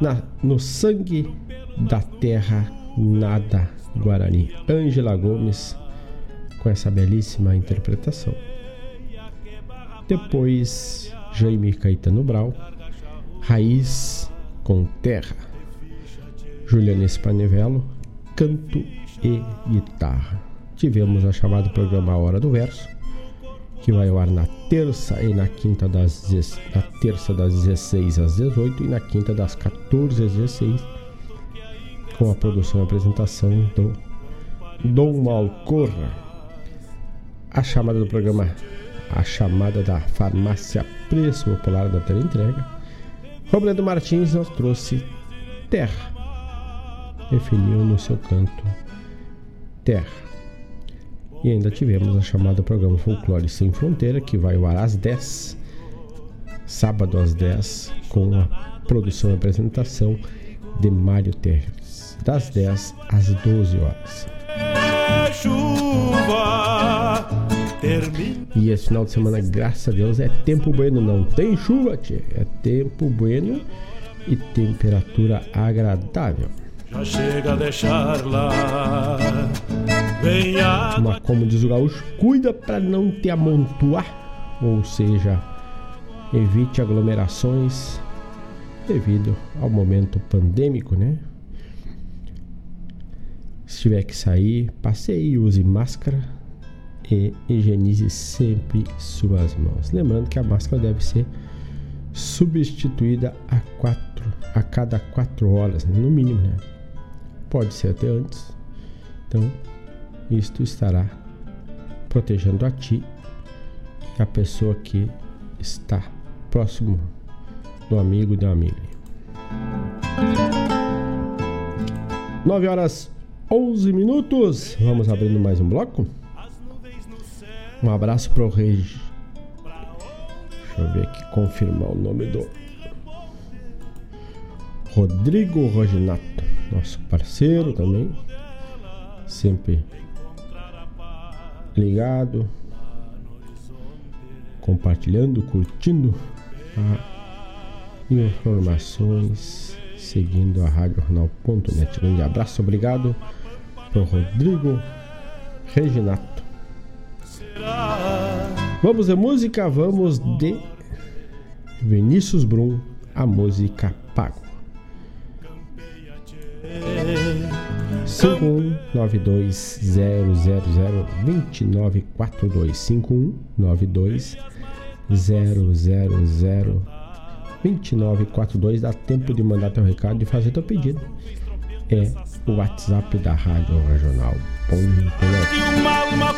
Na, no sangue da terra, nada Guarani. Ângela Gomes, com essa belíssima interpretação. Depois, Jaime Caetano Brau, Raiz com Terra. Juliana Spanevello, Canto e Guitarra. Tivemos a chamada programa Hora do Verso, que vai ao ar na terça e na quinta das na terça das 16 às 18 e na quinta das 14 às 16, com a produção e apresentação do Dom Malcorra. A chamada do programa, a chamada da farmácia Preço Popular da Teleentrega Robledo Martins nos trouxe Terra. Definiu no seu canto Terra. E ainda tivemos a chamada programa Folclore Sem Fronteira, que vai ao ar às 10, sábado às 10, com a produção e apresentação de Mário Terres, das 10 às 12 horas. E esse final de semana, graças a Deus, é tempo bueno. Não tem chuva, tchê. É tempo bueno e temperatura agradável. Já chega a deixar lá. Mas como diz o gaúcho, cuida para não te amontoar. Ou seja, evite aglomerações devido ao momento pandêmico, né? Se tiver que sair, passeie, use máscara e higienize sempre suas mãos. Lembrando que a máscara deve ser substituída a, quatro, a cada quatro horas, né? no mínimo, né? Pode ser até antes. Então, isto estará protegendo a ti e a pessoa que está próximo do amigo da amiga. 9 horas 11 minutos. Vamos abrindo mais um bloco. Um abraço pro Regi. Deixa eu ver aqui, confirmar o nome do Rodrigo Roginato. nosso parceiro também, sempre ligado, compartilhando, curtindo informações, seguindo a Rádio Jornal.net. Grande abraço, obrigado pro Rodrigo Reginato. Vamos de música, vamos de Vinícius Brum, a música Pago. 5192002942 5192002942 dá tempo de mandar teu recado e fazer teu pedido. É o WhatsApp da Rádio Regional. Uma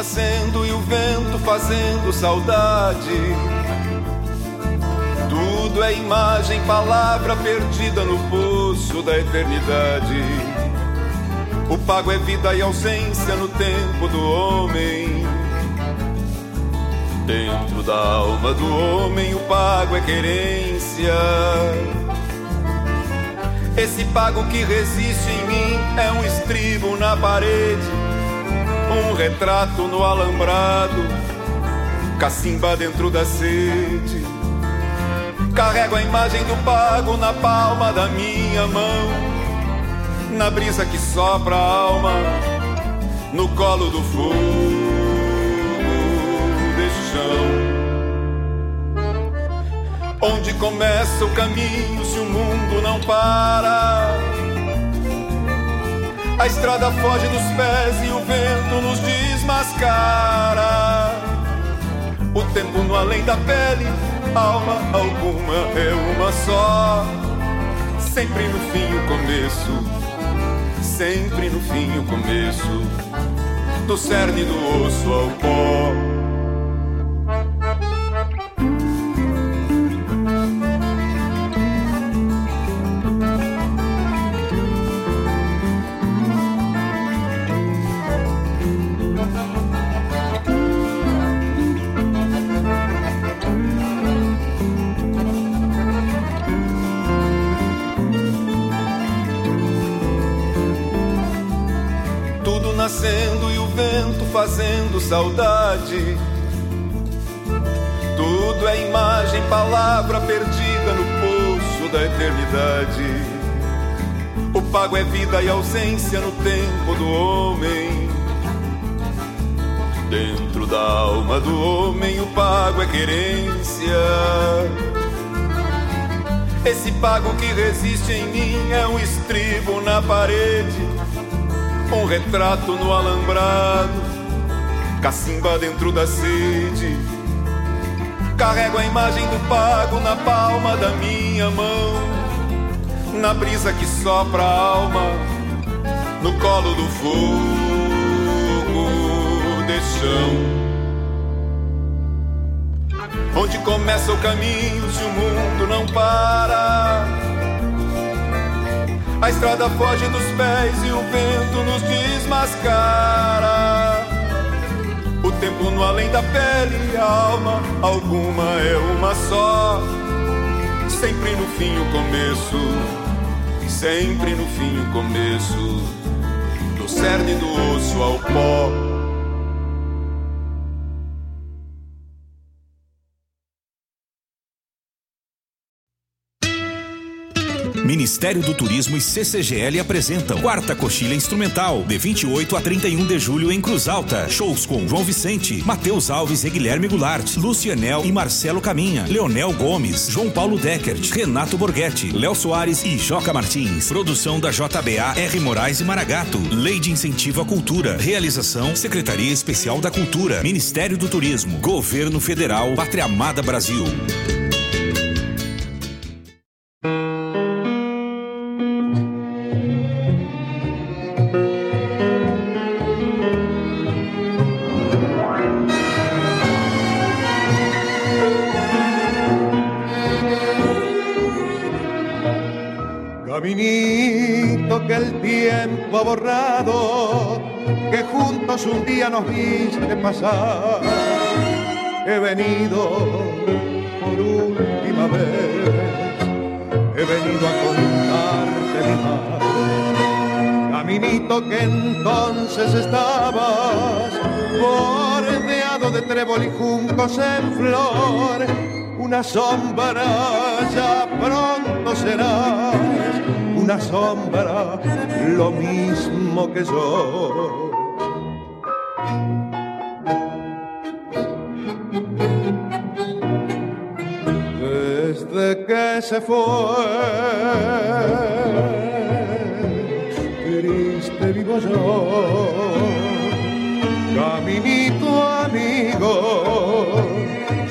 nascendo e o vento fazendo saudade. Tudo é imagem, palavra perdida no poço da eternidade. O pago é vida e ausência no tempo do homem. Dentro da alma do homem, o pago é querência. Esse pago que resiste em mim é um estribo na parede um retrato no alambrado, cacimba dentro da sede. Carrego a imagem do pago na palma da minha mão, na brisa que sopra a alma, no colo do fogo desse chão. Onde começa o caminho se o mundo não para? A estrada foge dos pés e o vento nos desmascara. O tempo no além da pele, alma alguma é uma só. Sempre no fim o começo, sempre no fim o começo. Do cerne do osso ao pó. Fazendo saudade. Tudo é imagem, palavra perdida no poço da eternidade. O pago é vida e ausência no tempo do homem. Dentro da alma do homem, o pago é querência. Esse pago que resiste em mim é um estribo na parede, um retrato no alambrado cacimba dentro da sede. Carrego a imagem do pago na palma da minha mão, na brisa que sopra a alma, no colo do fogo desse chão. Onde começa o caminho se o mundo não para? A estrada foge dos pés e o vento nos desmascara. O tempo no além da pele, a alma alguma é uma só. Sempre no fim o começo, sempre no fim o começo. Do cerne do osso ao pó. Ministério do Turismo e CCGL apresentam Quarta Coxilha Instrumental, de 28 a 31 de julho em Cruz Alta. Shows com João Vicente, Matheus Alves e Guilherme Goulart, Lucianel e Marcelo Caminha, Leonel Gomes, João Paulo Deckert, Renato Borghetti, Léo Soares e Joca Martins. Produção da JBA R. Moraes e Maragato. Lei de Incentivo à Cultura. Realização Secretaria Especial da Cultura. Ministério do Turismo. Governo Federal. Pátria Amada Brasil. Un día nos viste pasar. He venido por última vez, he venido a contarte mi mal. Caminito que entonces estabas bordeado de trébol y juncos en flor, una sombra ya pronto serás, una sombra lo mismo que yo. Se fue, triste vivo yo, caminito amigo,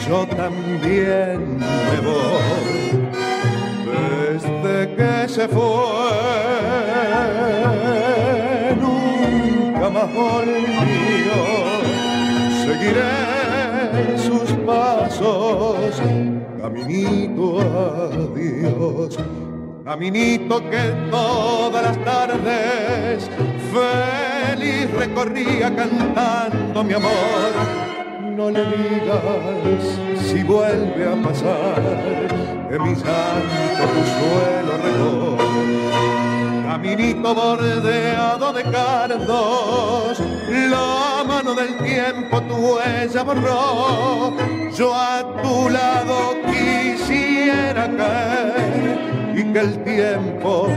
yo también me voy. Desde que se fue, nunca más volvió. Seguiré sus pasos, caminito adiós. Caminito que todas las tardes feliz recorría cantando mi amor no le digas si vuelve a pasar de mi santo tu suelo regó. Caminito bordeado de cardos, la mano del tiempo tu huella borró. Yo a tu lado quisiera caer y que el tiempo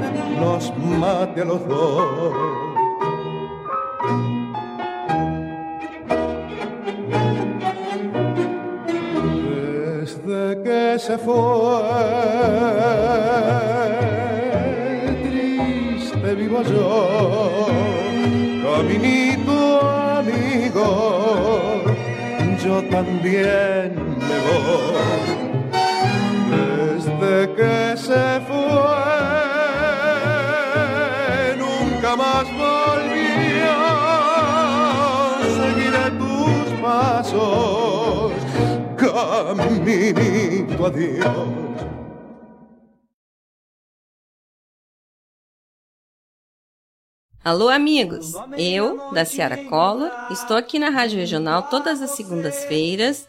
nos mate a los dos. desde que se fue. Triste vivo yo, caminito amigo, yo también me voy. Que se fue, nunca más volvió. Seguiré tus pasos caminito adiós. Alô, amigos! Eu, da Ciara Cola, estou aqui na Rádio Regional todas as segundas-feiras,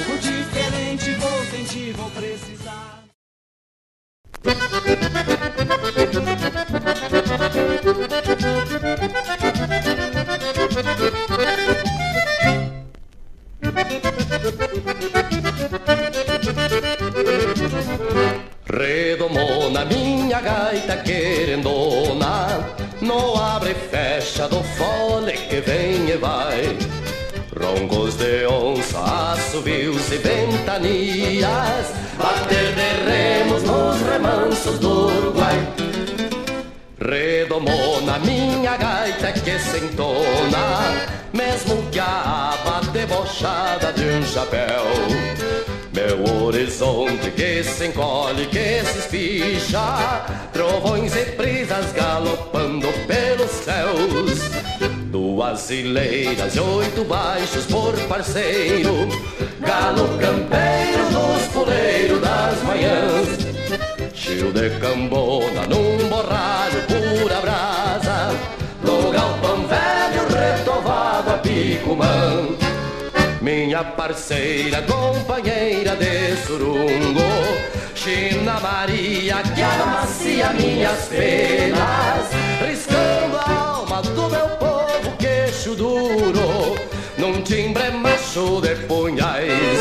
Algo diferente vou sentir, vou precisar. Redomou na minha gaita querendona No abre e fecha do fole que vem e vai Roncos de onça, assobios e ventanias Bater de remos nos remansos do Uruguai. Redomou na minha gaita que sentona Mesmo que a aba debochada de um chapéu. Meu horizonte que se encolhe, que se espicha Trovões e brisas galopando pelos céus Duas hileiras e oito baixos por parceiro. Galo campeiro nos puleiros das manhãs. Chio de cambona num borralho pura brasa. No galpão velho retovado a picumã minha parceira, companheira de surungo. China Maria, que amacia minhas penas. Riscando queixo duro Num timbre macho de punhais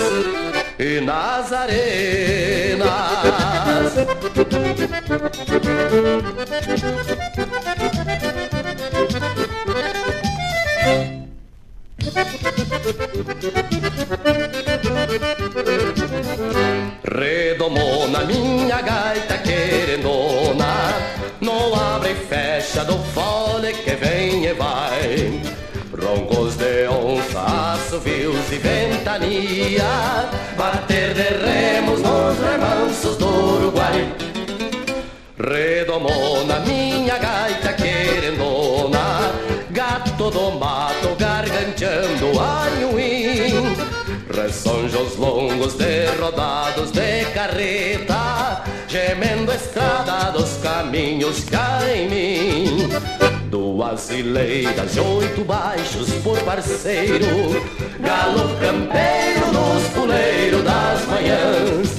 e nas arenas Maria, bater de remos nos remansos do Uruguai. Redomou na minha gaita querendona, gato do mato garganteando anhuim. Ressonjos longos de rodados de carreta, gemendo estrada dos caminhos cá em mim. Duas fileiras de oito baixos por parceiro, galo campeiro nos puleiros das manhãs.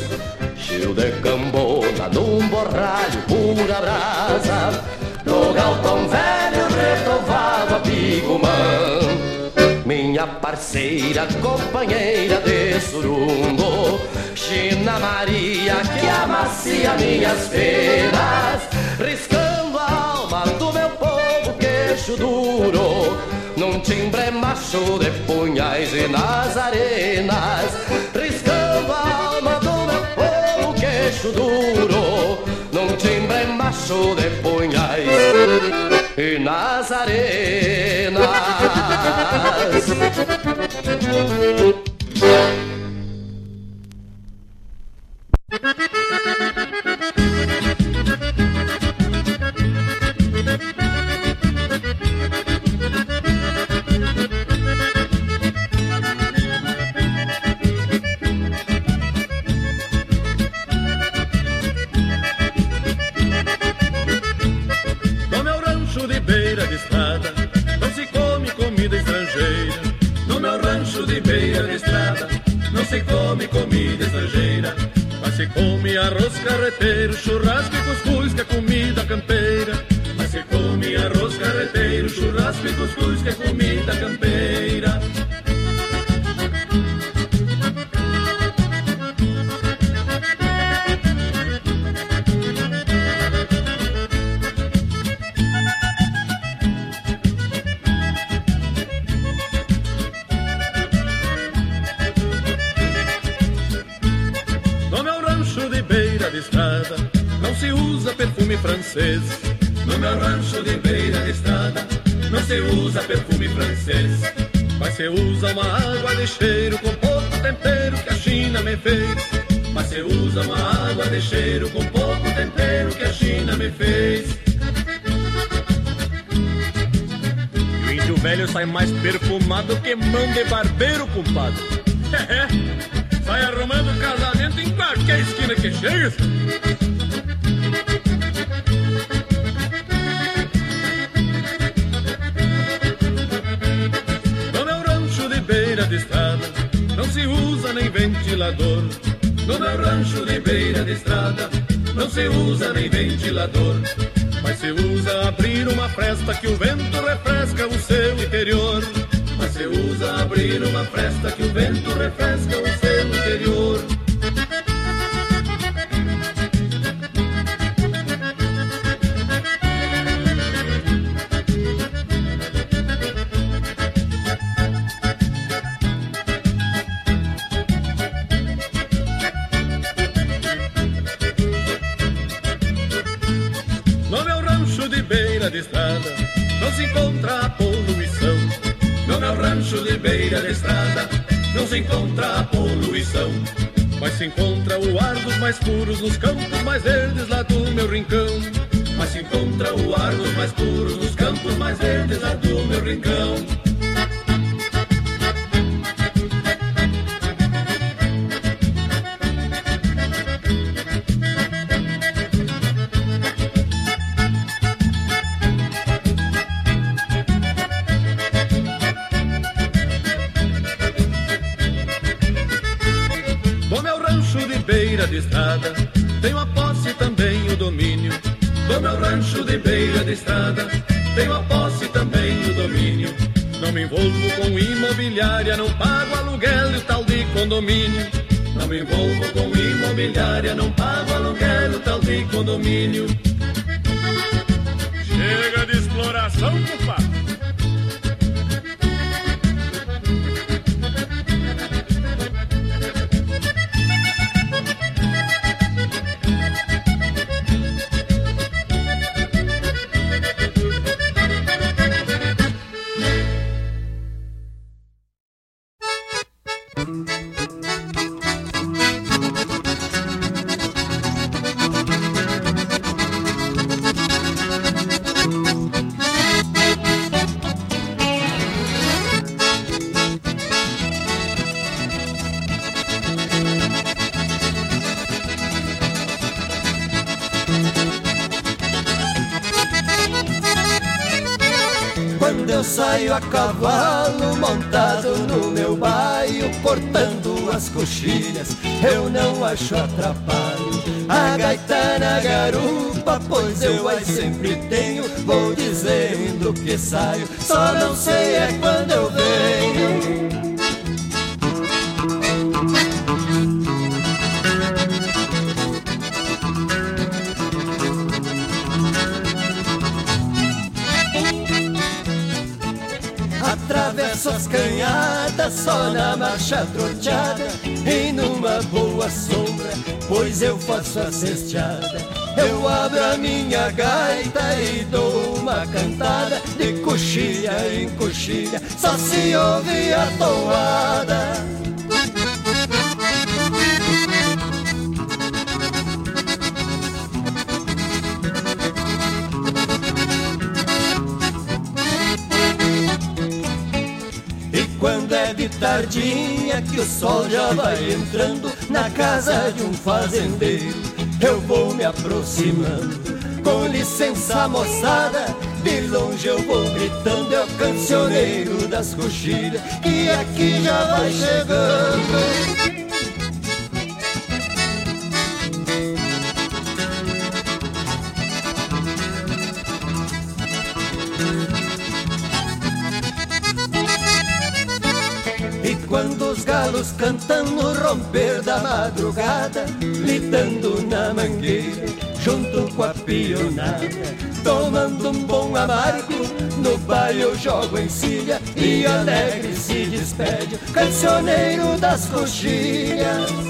Cheio de cambona num borralho pura brasa, no galpão velho retovado a pigumã. Minha parceira, companheira de surungo China Maria que amacia minhas penas Riscando queixo duro Num timbre macho de punhais e nas arenas Riscando a alma do meu povo queixo duro Num timbre macho de punhais e nas arenas. No meu rancho de beira de estrada. Não se come comida estrangeira Mas se come arroz carreteiro Churrasco e cuscuz que é comida campeira. Mas se come arroz carreteiro Churrasco e cuscuz que é comida campeira perfume francês. No meu rancho de beira de estrada Não se usa perfume francês. Mas se usa uma água de cheiro Com pouco tempero que a China me fez. Mas se usa uma água de cheiro Com pouco tempero que a China me fez. E o índio velho sai mais perfumado que mão de barbeiro, compadre. Sai arrumando casamento em qualquer esquina que chega. De estrada Não se usa nem ventilador. No meu rancho de beira de estrada Não se usa nem ventilador. Mas se usa abrir uma fresta Que o vento refresca o seu interior. Mas se usa abrir uma fresta Que o vento refresca o seu interior se encontra a poluição. Mas se encontra o ar dos mais puros Nos campos mais verdes lá do meu rincão. Mas se encontra o ar dos mais puros Nos campos mais verdes lá do meu rincão condomínio. Não me envolvo com imobiliária Não pago aluguel tal de condomínio cortando as coxilhas, eu não acho atrapalho. A gaita na garupa, pois eu aí sempre tenho, vou dizendo que saio, só não sei é quando eu venho. Atravesso as canhadas só na marcha troteada E numa boa sombra, pois eu faço a cesteada. Eu abro a minha gaita e dou uma cantada De coxilha em coxilha, só se ouve a toada tardinha que o sol já vai entrando na casa de um fazendeiro, eu vou me aproximando. Com licença, moçada, de longe eu vou gritando, é o cancioneiro das coxilhas que aqui já vai chegando. Cantam no romper da madrugada, lidando na mangueira, junto com a pionada, tomando um bom amargo, no baile eu jogo em cilha e alegre se despede, cancioneiro das coxilhas.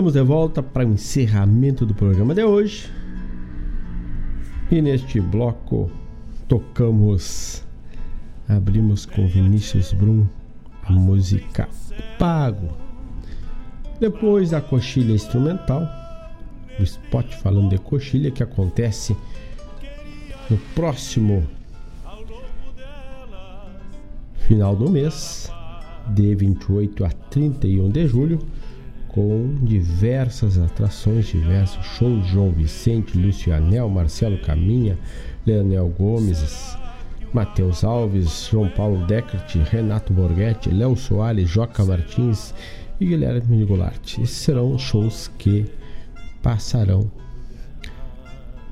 Estamos de volta para o encerramento do programa de hoje. E neste bloco tocamos, abrimos com Vinícius Brum a música Pago. Depois da coxilha instrumental, o spot falando de coxilha que acontece no próximo final do mês, de 28 a 31 de julho com diversas atrações, diversos shows João Vicente, Lucianel, Marcelo Caminha, Leonel Gomes, Matheus Alves, João Paulo Deckert, Renato Borghetti, Léo Soares, Joca Martins e Guilherme Goulart. Esses serão shows que passarão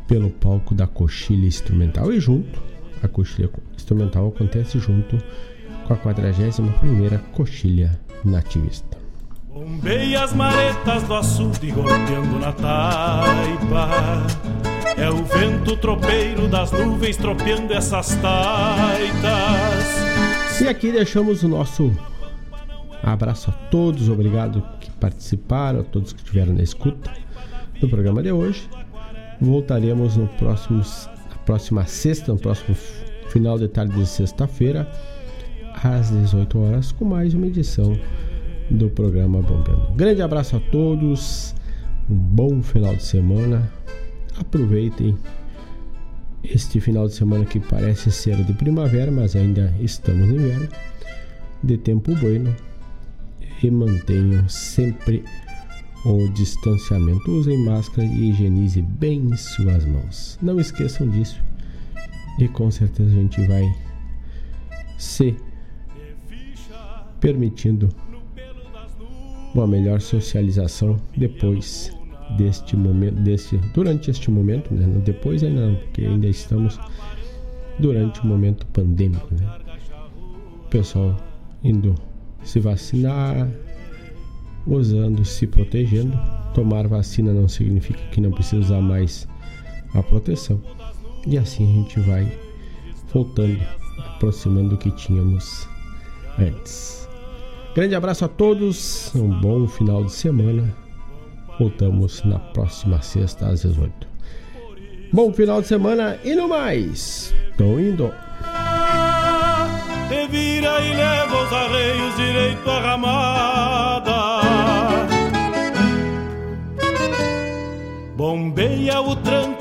pelo palco da Coxilha Instrumental e junto, a Coxilha Instrumental acontece junto com a 41ª Coxilha Nativista. Bombei as maretas do açude golpeando na taipa É o vento tropeiro das nuvens tropeando essas taitas E aqui deixamos o nosso abraço a todos, obrigado que participaram, a todos que estiveram na escuta do programa de hoje. Voltaremos no próximo, na próxima sexta, no próximo final de tarde de sexta-feira, às 18 horas, com mais uma edição do programa Bombeando. Grande abraço a todos, um bom final de semana. Aproveitem este final de semana que parece ser de primavera, mas ainda estamos no inverno, de tempo bueno e mantenham sempre o distanciamento. Usem máscara e higienize bem suas mãos. Não esqueçam disso e com certeza a gente vai se permitindo uma melhor socialização depois deste momento, deste, durante este momento, né? depois ainda não, porque ainda estamos durante o momento pandêmico. Né? O pessoal indo se vacinar, usando, se protegendo. Tomar vacina não significa que não precisa usar mais a proteção. E assim a gente vai voltando, aproximando do que tínhamos antes. Grande abraço a todos, um bom final de semana. Voltamos na próxima sexta às 18. Bom final de semana e no mais. Tô indo. Te vira e leva os arreios direito à ramada. Bombeia o tranco